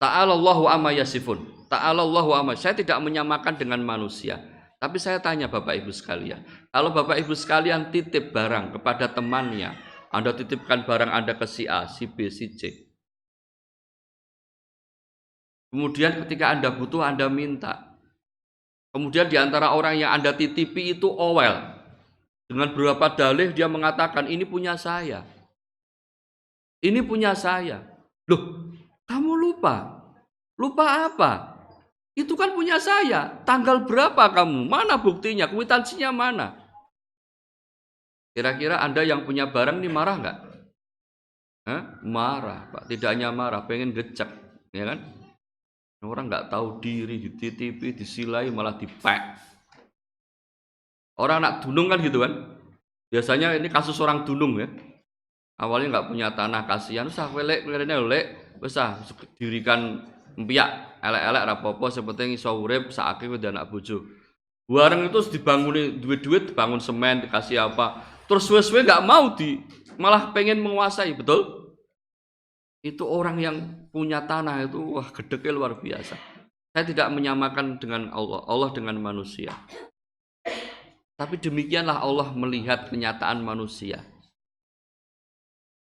Ta'ala Allahu amma yasifun. Ta'ala Allahu amma. Saya tidak menyamakan dengan manusia. Tapi saya tanya Bapak Ibu sekalian. Kalau Bapak Ibu sekalian titip barang kepada temannya. Anda titipkan barang Anda ke si A, si B, si C. Kemudian ketika Anda butuh Anda minta. Kemudian di antara orang yang Anda titipi itu owel. Dengan beberapa dalih dia mengatakan ini punya saya. Ini punya saya. Loh, kamu lupa. Lupa apa? Itu kan punya saya. Tanggal berapa kamu? Mana buktinya? Kwitansinya mana? Kira-kira Anda yang punya barang ini marah nggak? Hah? Marah, Pak. Tidak hanya marah, pengen gecek, ya kan? Orang nggak tahu diri, dititipi, disilai, malah dipek. Orang anak dunung kan gitu kan. Biasanya ini kasus orang dunung ya. Awalnya nggak punya tanah kasihan, usah welek, weleknya lek, usah dirikan empiak, elek-elek rapopo seperti iso urip sakit udah anak bojo. Bareng itu dibangun duit-duit, bangun semen, dikasih apa. Terus suwe-suwe nggak mau di, malah pengen menguasai, betul? Itu orang yang punya tanah itu wah gedeknya luar biasa. Saya tidak menyamakan dengan Allah, Allah dengan manusia. Tapi demikianlah Allah melihat kenyataan manusia.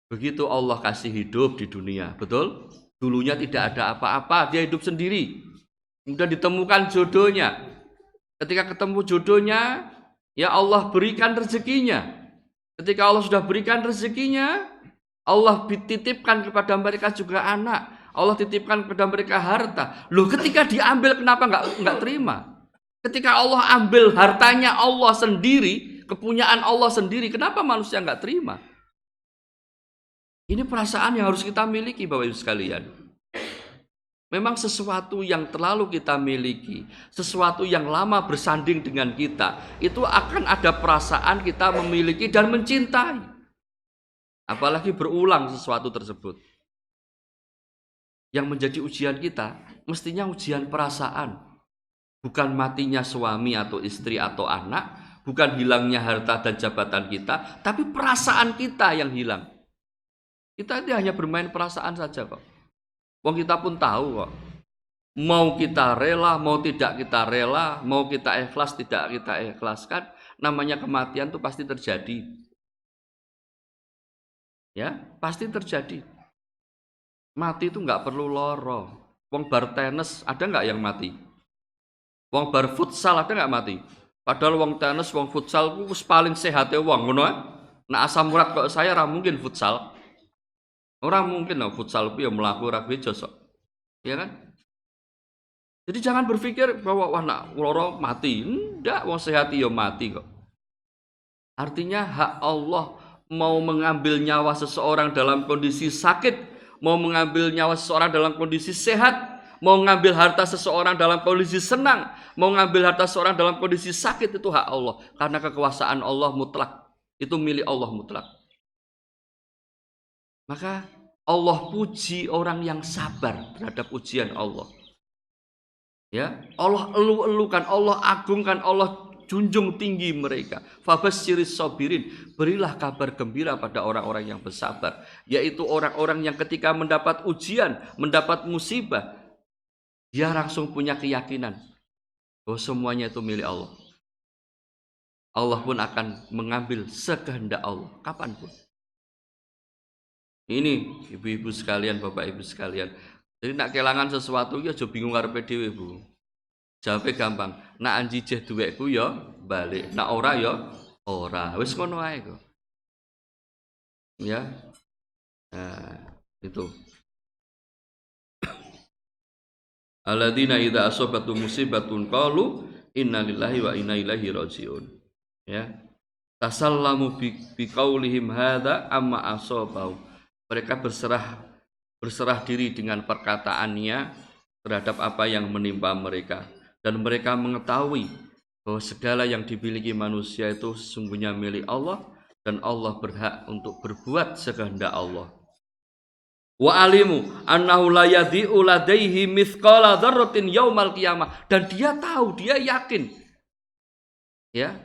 Begitu Allah kasih hidup di dunia, betul? Dulunya tidak ada apa-apa, dia hidup sendiri. Kemudian ditemukan jodohnya. Ketika ketemu jodohnya, ya Allah berikan rezekinya. Ketika Allah sudah berikan rezekinya, Allah titipkan kepada mereka juga anak. Allah titipkan kepada mereka harta. Loh ketika diambil kenapa nggak nggak terima? Ketika Allah ambil hartanya Allah sendiri, kepunyaan Allah sendiri, kenapa manusia nggak terima? Ini perasaan yang harus kita miliki Bapak Ibu sekalian. Memang sesuatu yang terlalu kita miliki, sesuatu yang lama bersanding dengan kita, itu akan ada perasaan kita memiliki dan mencintai. Apalagi berulang sesuatu tersebut. Yang menjadi ujian kita, mestinya ujian perasaan. Bukan matinya suami atau istri atau anak, bukan hilangnya harta dan jabatan kita, tapi perasaan kita yang hilang. Kita ini hanya bermain perasaan saja kok. Wong kita pun tahu kok. Mau kita rela, mau tidak kita rela, mau kita ikhlas, tidak kita ikhlaskan, namanya kematian itu pasti terjadi. Ya, pasti terjadi. Mati itu nggak perlu loro. Wong bar tenis ada nggak yang mati? Wong bar futsal ada nggak mati? Padahal wong tenis, wong futsal paling sehat ya wong, Nah asam urat kok saya mungkin futsal. Orang mungkin lah futsal itu ya melaku ora josok. Ya kan? Jadi jangan berpikir bahwa wah nak loro mati. Ndak, wong sehat ya mati kok. Artinya hak Allah mau mengambil nyawa seseorang dalam kondisi sakit, mau mengambil nyawa seseorang dalam kondisi sehat, mau ngambil harta seseorang dalam kondisi senang, mau ngambil harta seseorang dalam kondisi sakit itu hak Allah. Karena kekuasaan Allah mutlak. Itu milik Allah mutlak. Maka Allah puji orang yang sabar terhadap ujian Allah. Ya, Allah elu-elukan, Allah agungkan, Allah junjung tinggi mereka. Fabasyiris sobirin, berilah kabar gembira pada orang-orang yang bersabar, yaitu orang-orang yang ketika mendapat ujian, mendapat musibah, dia langsung punya keyakinan bahwa semuanya itu milik Allah. Allah pun akan mengambil sekehendak Allah kapan pun. Ini ibu-ibu sekalian, bapak-ibu sekalian. Jadi nak kelangan sesuatu ya coba bingung karena dhewe, Bu. Jawabnya gampang. Nak anji jeh duwekku ya balik. Nak ora ya ora. Wis ngono ae kok. Ya. Nah, itu. Alladzina idza asabatu musibatun qalu inna lillahi wa inna ilaihi rajiun. Ya. Tasallamu bi, bi qaulihim hadza amma asabahu. Mereka berserah berserah diri dengan perkataannya terhadap apa yang menimpa mereka dan mereka mengetahui bahwa segala yang dimiliki manusia itu sesungguhnya milik Allah dan Allah berhak untuk berbuat sekehendak Allah. Wa alimu annahu la yadhi'u ladaihi mithqala dzarratin yaumal qiyamah dan dia tahu, dia yakin. Ya.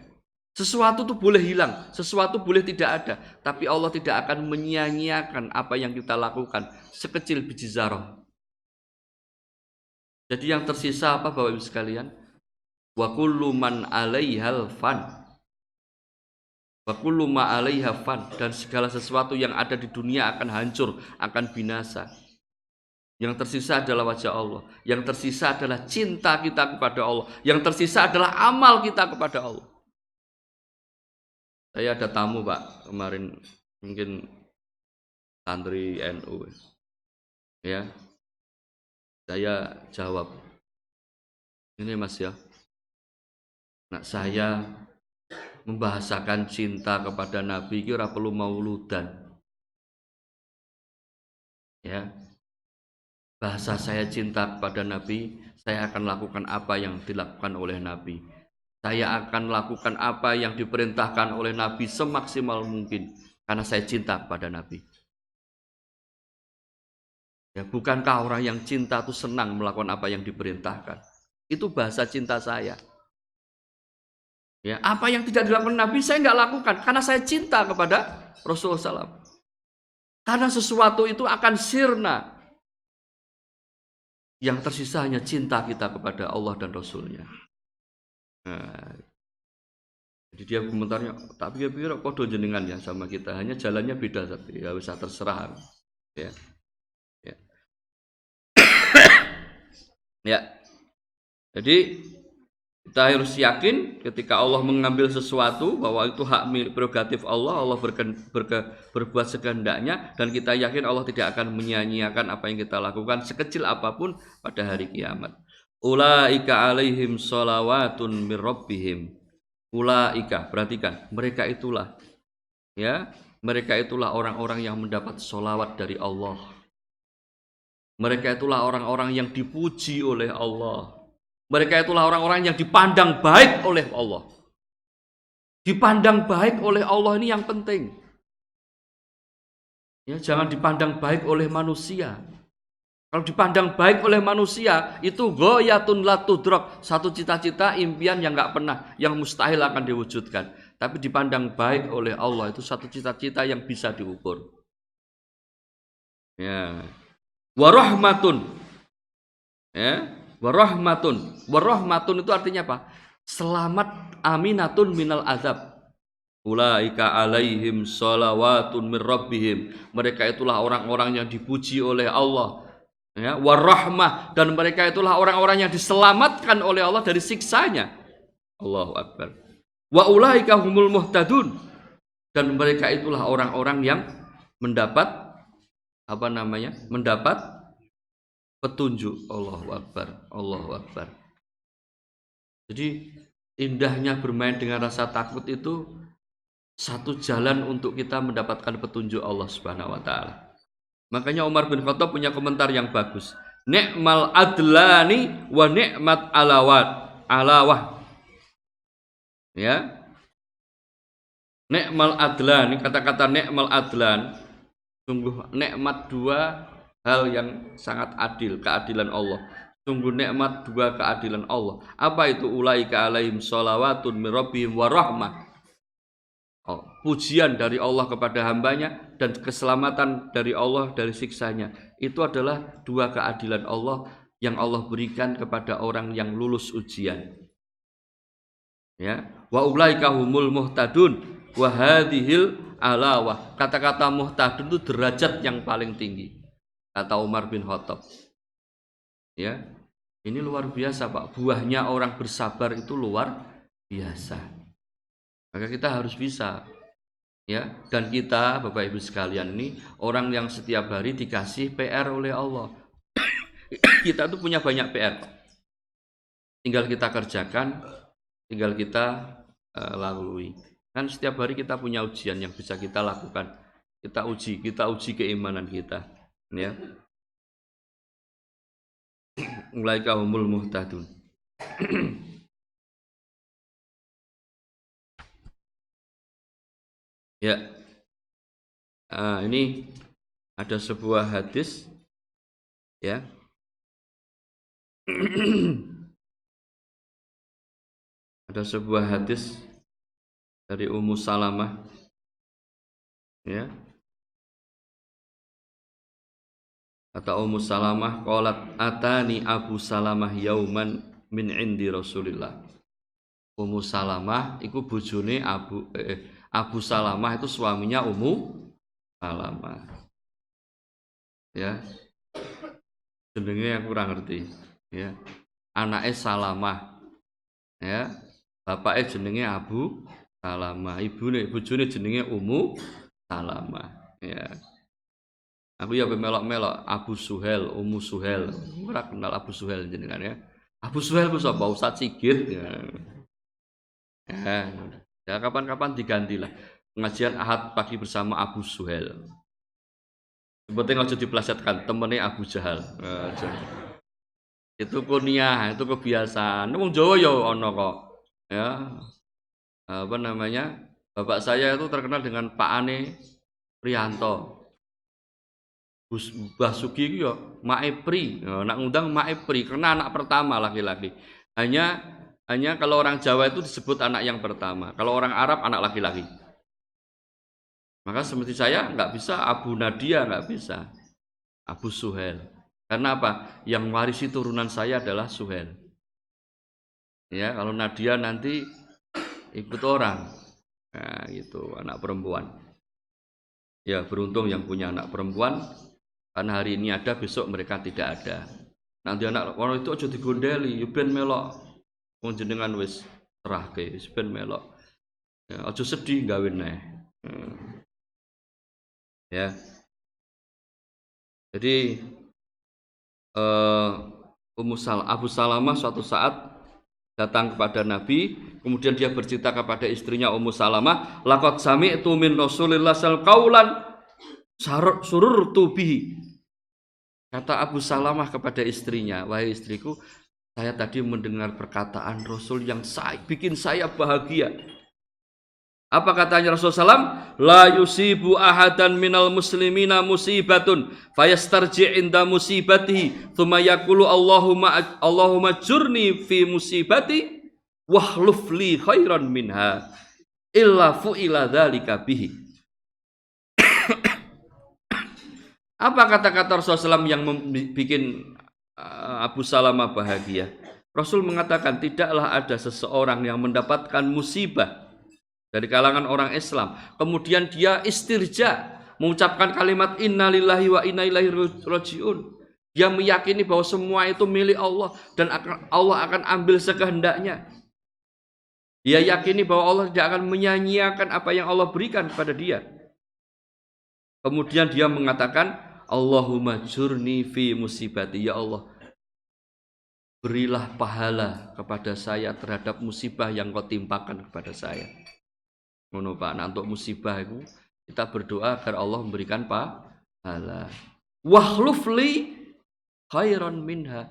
Sesuatu itu boleh hilang, sesuatu boleh tidak ada, tapi Allah tidak akan menyia-nyiakan apa yang kita lakukan sekecil biji zarah. Jadi yang tersisa apa Bapak Ibu sekalian? Wa kullu man 'alaihal fan. Wa kullu ma 'alaiha fan dan segala sesuatu yang ada di dunia akan hancur, akan binasa. Yang tersisa adalah wajah Allah. Yang tersisa adalah cinta kita kepada Allah. Yang tersisa adalah amal kita kepada Allah. Saya ada tamu Pak kemarin mungkin santri NU. Ya. Saya jawab. Ini Mas ya. Nak saya membahasakan cinta kepada Nabi kira perlu mauludan. Ya. Bahasa saya cinta kepada Nabi, saya akan lakukan apa yang dilakukan oleh Nabi saya akan lakukan apa yang diperintahkan oleh Nabi semaksimal mungkin karena saya cinta pada Nabi. Ya, bukankah orang yang cinta itu senang melakukan apa yang diperintahkan? Itu bahasa cinta saya. Ya, apa yang tidak dilakukan Nabi saya nggak lakukan karena saya cinta kepada Rasulullah SAW. Karena sesuatu itu akan sirna. Yang tersisa hanya cinta kita kepada Allah dan Rasulnya. Nah, jadi dia komentarnya, tak pikir-pikir kok jenengan ya sama kita, hanya jalannya beda tapi ya bisa terserah. Ya. Ya. ya. Jadi kita harus yakin ketika Allah mengambil sesuatu bahwa itu hak milik prerogatif Allah, Allah berke, berke, berbuat sekehendaknya dan kita yakin Allah tidak akan menyia-nyiakan apa yang kita lakukan sekecil apa pun pada hari kiamat. Ulaika alaihim salawatun mir rabbihim. Ulaika, perhatikan, mereka itulah ya, mereka itulah orang-orang yang mendapat solawat dari Allah. Mereka itulah orang-orang yang dipuji oleh Allah. Mereka itulah orang-orang yang dipandang baik oleh Allah. Dipandang baik oleh Allah ini yang penting. Ya, jangan dipandang baik oleh manusia. Kalau dipandang baik oleh manusia, itu goyatun latudrok. Satu cita-cita, impian yang nggak pernah, yang mustahil akan diwujudkan. Tapi dipandang baik oleh Allah, itu satu cita-cita yang bisa diukur. Ya. Warahmatun. Ya. Warahmatun. Warahmatun itu artinya apa? Selamat aminatun minal azab. Ulaika alaihim salawatun min rabbihim. Mereka itulah orang-orang yang dipuji oleh Allah ya warahmah. Dan mereka itulah orang-orang yang diselamatkan oleh Allah dari siksanya. Allahu akbar. Wa ulaika humul muhtadun. Dan mereka itulah orang-orang yang mendapat apa namanya mendapat petunjuk. Allahu akbar. Allahu akbar. Jadi indahnya bermain dengan rasa takut itu satu jalan untuk kita mendapatkan petunjuk Allah Subhanahu wa taala Makanya Umar bin Khattab punya komentar yang bagus. Ni'mal adlani wa ni'mat alawat. Alawah. Ya. Ni'mal adlan, kata-kata ni'mal adlan sungguh nikmat dua hal yang sangat adil, keadilan Allah. Sungguh nikmat dua keadilan Allah. Apa itu ulaika alaihim salawatun min rabbihim wa rahmah oh, pujian dari Allah kepada hambanya dan keselamatan dari Allah dari siksanya. Itu adalah dua keadilan Allah yang Allah berikan kepada orang yang lulus ujian. Ya. Wa ulaika humul muhtadun wa hadhil alawah. Kata-kata muhtadun itu derajat yang paling tinggi kata Umar bin Khattab. Ya. Ini luar biasa Pak. Buahnya orang bersabar itu luar biasa maka kita harus bisa ya dan kita Bapak Ibu sekalian ini orang yang setiap hari dikasih PR oleh Allah. kita tuh punya banyak PR. Tinggal kita kerjakan, tinggal kita uh, lalui. Kan setiap hari kita punya ujian yang bisa kita lakukan. Kita uji, kita uji keimanan kita, ya. Mulai kaumul muhtadun. Ya. Nah, ini ada sebuah hadis ya. ada sebuah hadis dari Ummu Salamah ya kata Ummu Salamah qalat atani Abu Salamah yauman min indi Rasulillah Ummu Salamah iku bojone Abu eh, eh, Abu Salamah itu suaminya Ummu Salamah. Ya. Jenenge aku kurang ngerti ya. Anaknya Salamah ya. Bapaknya jenenge Abu Salamah. Ibune bojone jenenge Ummu Salamah ya. Aku ya melok-melok Abu Suhel Ummu Suhel. Ora kenal Abu Suhel jenengan ya. Abu Suhel ku sapa? Ustaz Sigit ya. Ya, ya kapan-kapan diganti lah pengajian Ahad pagi bersama Abu Suhel Sebetulnya nggak dipelesetkan temennya Abu Jahal. Itu kunyah, itu kebiasaan. Wong Jawa ya ono kok. Ya. Apa namanya? Bapak saya itu terkenal dengan Pak Ane Prianto. Mbah Sugi itu ya Maepri. Ya, nak ngundang Maepri karena anak pertama laki-laki. Hanya hanya kalau orang Jawa itu disebut anak yang pertama. Kalau orang Arab anak laki-laki. Maka seperti saya nggak bisa Abu Nadia nggak bisa. Abu Suhel. Karena apa? Yang warisi turunan saya adalah Suhel. Ya, kalau Nadia nanti ikut orang. Nah, gitu, anak perempuan. Ya, beruntung yang punya anak perempuan karena hari ini ada, besok mereka tidak ada. Nanti anak orang itu aja digondeli, yo ben melok wong jenengan wis serahke, wis ben melok. Ya, aja sedih gawe neh. Hmm ya jadi uh, Ummu Sal Abu Salamah suatu saat datang kepada Nabi kemudian dia bercerita kepada istrinya Ummu Salamah laqad sami'tu min Rasulillah sal qaulan surur tubihi kata Abu Salamah kepada istrinya wahai istriku saya tadi mendengar perkataan Rasul yang saya, bikin saya bahagia apa katanya Rasulullah SAW? La yusibu ahadan minal muslimina musibatun fayastarji inda musibatihi thumma yakulu Allahumma Allahumma jurni fi musibati wahluf li khairan minha illa fu'ila dhalika bihi. Apa kata-kata Rasulullah SAW yang uh, Abu Salamah bahagia? Rasul mengatakan tidaklah ada seseorang yang mendapatkan musibah dari kalangan orang Islam. Kemudian dia istirja, mengucapkan kalimat innalillahi wa inna ilaihi rajiun. Dia meyakini bahwa semua itu milik Allah dan Allah akan ambil sekehendaknya. Dia yakini bahwa Allah tidak akan menyanyiakan apa yang Allah berikan kepada dia. Kemudian dia mengatakan, Allahumma jurni fi musibati. Ya Allah, berilah pahala kepada saya terhadap musibah yang kau timpakan kepada saya. Ngono Pak. Nah untuk musibah itu kita berdoa agar Allah memberikan pahala. Wahlufli khairan minha.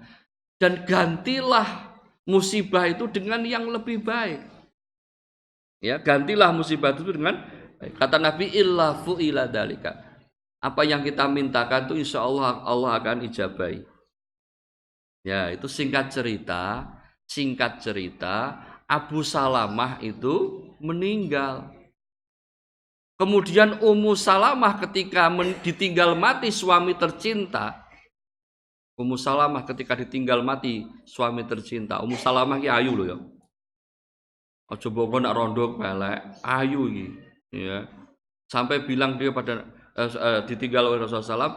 Dan gantilah musibah itu dengan yang lebih baik. Ya gantilah musibah itu dengan kata Nabi illa fu'ila dalika apa yang kita mintakan itu insya Allah Allah akan ijabai ya itu singkat cerita singkat cerita Abu Salamah itu meninggal. Kemudian Ummu Salamah ketika ditinggal mati suami tercinta. Ummu Salamah ketika ditinggal mati suami tercinta. Ummu Salamah ki ayu loh ya. Aja mbok nak rondo pelek, ayu iki, ya. Sampai bilang dia pada eh, eh, ditinggal oleh Rasulullah SAW.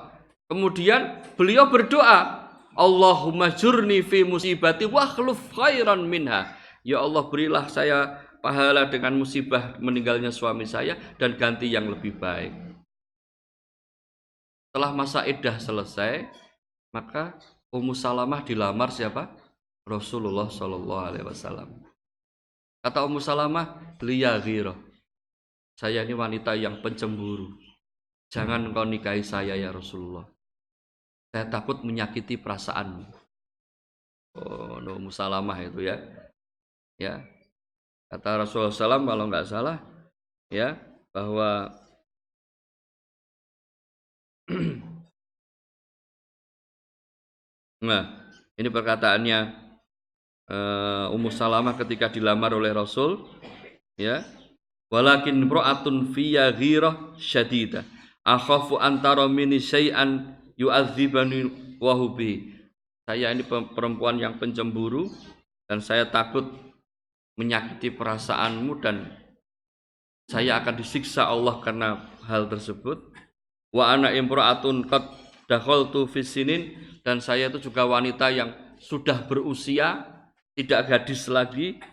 Kemudian beliau berdoa, Allahumma jurni fi musibati wa khairan minha. Ya Allah berilah saya pahala dengan musibah meninggalnya suami saya dan ganti yang lebih baik. Setelah masa iddah selesai, maka Ummu Salamah dilamar siapa? Rasulullah Shallallahu Alaihi Wasallam. Kata Ummu Salamah, liya ghiro. Saya ini wanita yang pencemburu. Jangan kau nikahi saya ya Rasulullah. Saya takut menyakiti perasaanmu. Oh, no, Ummu Salamah itu ya. Ya, Kata Rasulullah SAW kalau nggak salah ya bahwa Nah, ini perkataannya uh, Ummu Salamah ketika dilamar oleh Rasul, ya. walakin imra'atun fiyya ghirah syadida akhafu antara mini syai'an yu'adzibani wa hubi saya ini perempuan yang pencemburu dan saya takut menyakiti perasaanmu dan saya akan disiksa Allah karena hal tersebut. Wa ana imra'atun qad dakhaltu fisinin dan saya itu juga wanita yang sudah berusia tidak gadis lagi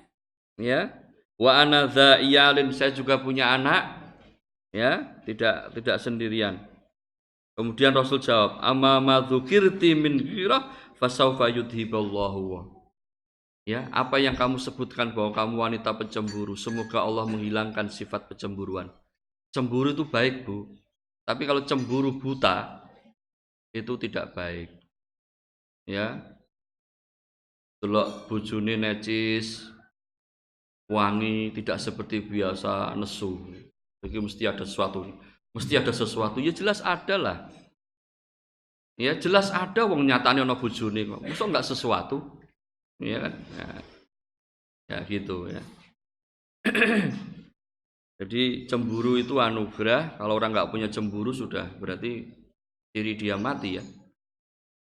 ya. Wa ana iyalin saya juga punya anak ya tidak tidak sendirian kemudian Rasul jawab amma madzukirti min ghirah fasaufa yudhiballahu Ya, apa yang kamu sebutkan bahwa kamu wanita pencemburu, semoga Allah menghilangkan sifat pecemburuan. Cemburu itu baik, Bu. Tapi kalau cemburu buta itu tidak baik. Ya. Delok bojone necis, wangi, tidak seperti biasa nesu. Jadi mesti ada sesuatu. Mesti ada sesuatu. Ya jelas ada lah. Ya jelas ada wong nyatane ana bojone kok. Mosok enggak sesuatu? ya kan ya, ya gitu ya jadi cemburu itu anugerah kalau orang nggak punya cemburu sudah berarti diri dia mati ya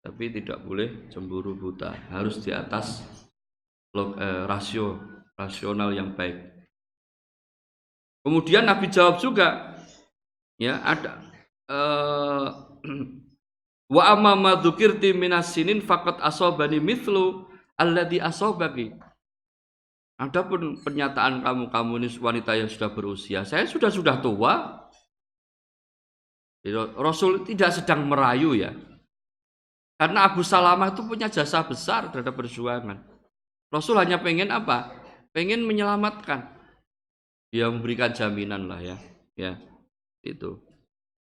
tapi tidak boleh cemburu buta harus di atas eh, rasio rasional yang baik kemudian Nabi jawab juga ya ada eh, wa amma ma minasinin faqat asobani mithlu alladhi asobaki. Adapun pernyataan kamu, kamu ini wanita yang sudah berusia, saya sudah sudah tua. Rasul tidak sedang merayu ya. Karena Abu Salamah itu punya jasa besar terhadap perjuangan. Rasul hanya pengen apa? Pengen menyelamatkan. Dia memberikan jaminan lah ya. Ya, itu.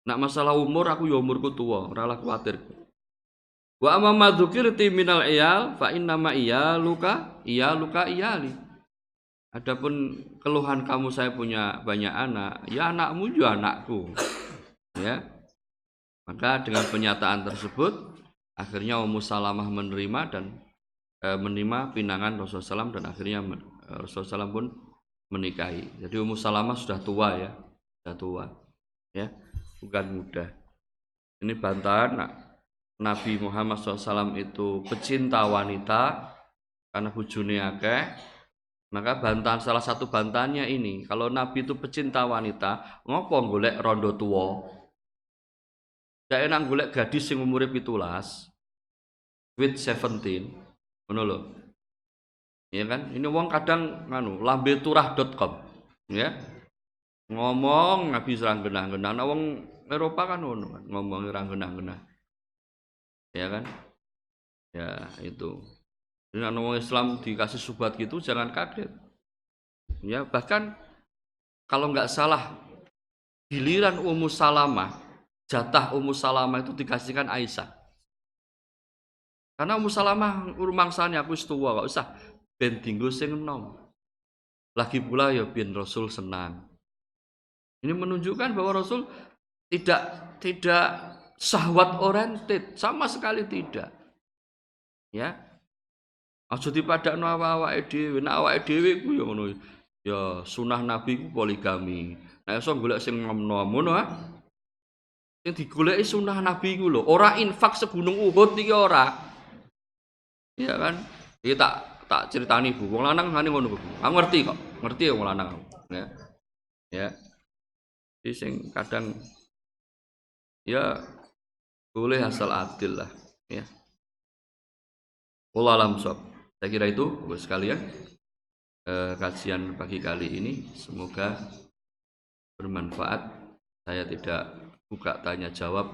Nak masalah umur, aku ya umurku tua, ora khawatir. Wa amma ma dzukirti minal iyal fa inna ma iyaluka iyaluka iyali. Adapun keluhan kamu saya punya banyak anak, ya anakmu juga anakku. Ya. Maka dengan pernyataan tersebut akhirnya Ummu Salamah menerima dan e, menerima pinangan Rasulullah SAW dan akhirnya e, Rasulullah SAW pun menikahi. Jadi Ummu Salamah sudah tua ya, sudah tua. Ya, bukan mudah. Ini bantahan Nabi Muhammad SAW itu pecinta wanita karena bujuni akeh maka bantahan salah satu bantahannya ini kalau Nabi itu pecinta wanita ngopo golek rondo tua gak enak golek gadis yang umurnya pitulas with seventeen ngono ya kan? Ini uang kadang nganu lambe turah.com ya. Ngomong Nabi serang genah-genah nah wong Eropa kan ngono kan ngomong serang genah-genah ya kan? Ya itu. Dengan orang Islam dikasih subat gitu jangan kaget. Ya bahkan kalau nggak salah giliran Ummu Salamah jatah Ummu Salamah itu dikasihkan Aisyah. Karena Ummu Salamah sana aku tua gak usah ben dinggo sing enom lagi pula ya bin Rasul senang ini menunjukkan bahwa Rasul tidak tidak Sahwat oriented sama sekali tidak. Ya. Aja dipadakno awak-awake dhewe. Nek awake dhewe ku ya ngono. Ya sunah Nabi ku poligami. Nek iso golek sing nom-nom ngono ah. Sing digoleki sunah Nabi ku lho, ora infak segunung Uhud iki ora. Iya kan? Iki tak tak ceritani Bu. Wong lanang ngene ngono Bu. Aku ngerti kok. Ngerti wong lanang. Ya. Ya. Jadi sing kadang ya boleh asal adil lah ya Allah alam sob saya kira itu buat sekalian eh, kajian pagi kali ini semoga bermanfaat saya tidak buka tanya jawab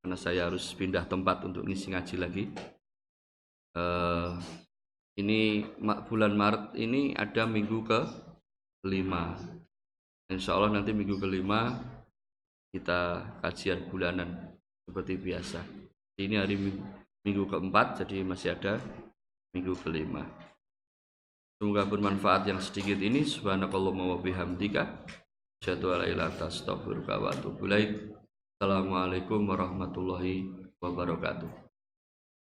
karena saya harus pindah tempat untuk ngisi ngaji lagi eh, ini bulan Maret ini ada minggu ke lima Insya Allah nanti minggu kelima kita kajian bulanan seperti biasa. Ini hari minggu, minggu keempat, jadi masih ada minggu kelima. Semoga bermanfaat yang sedikit ini. Subhanakallahumma wa bihamdika. Asyhadu an la ilaha Assalamualaikum warahmatullahi wabarakatuh.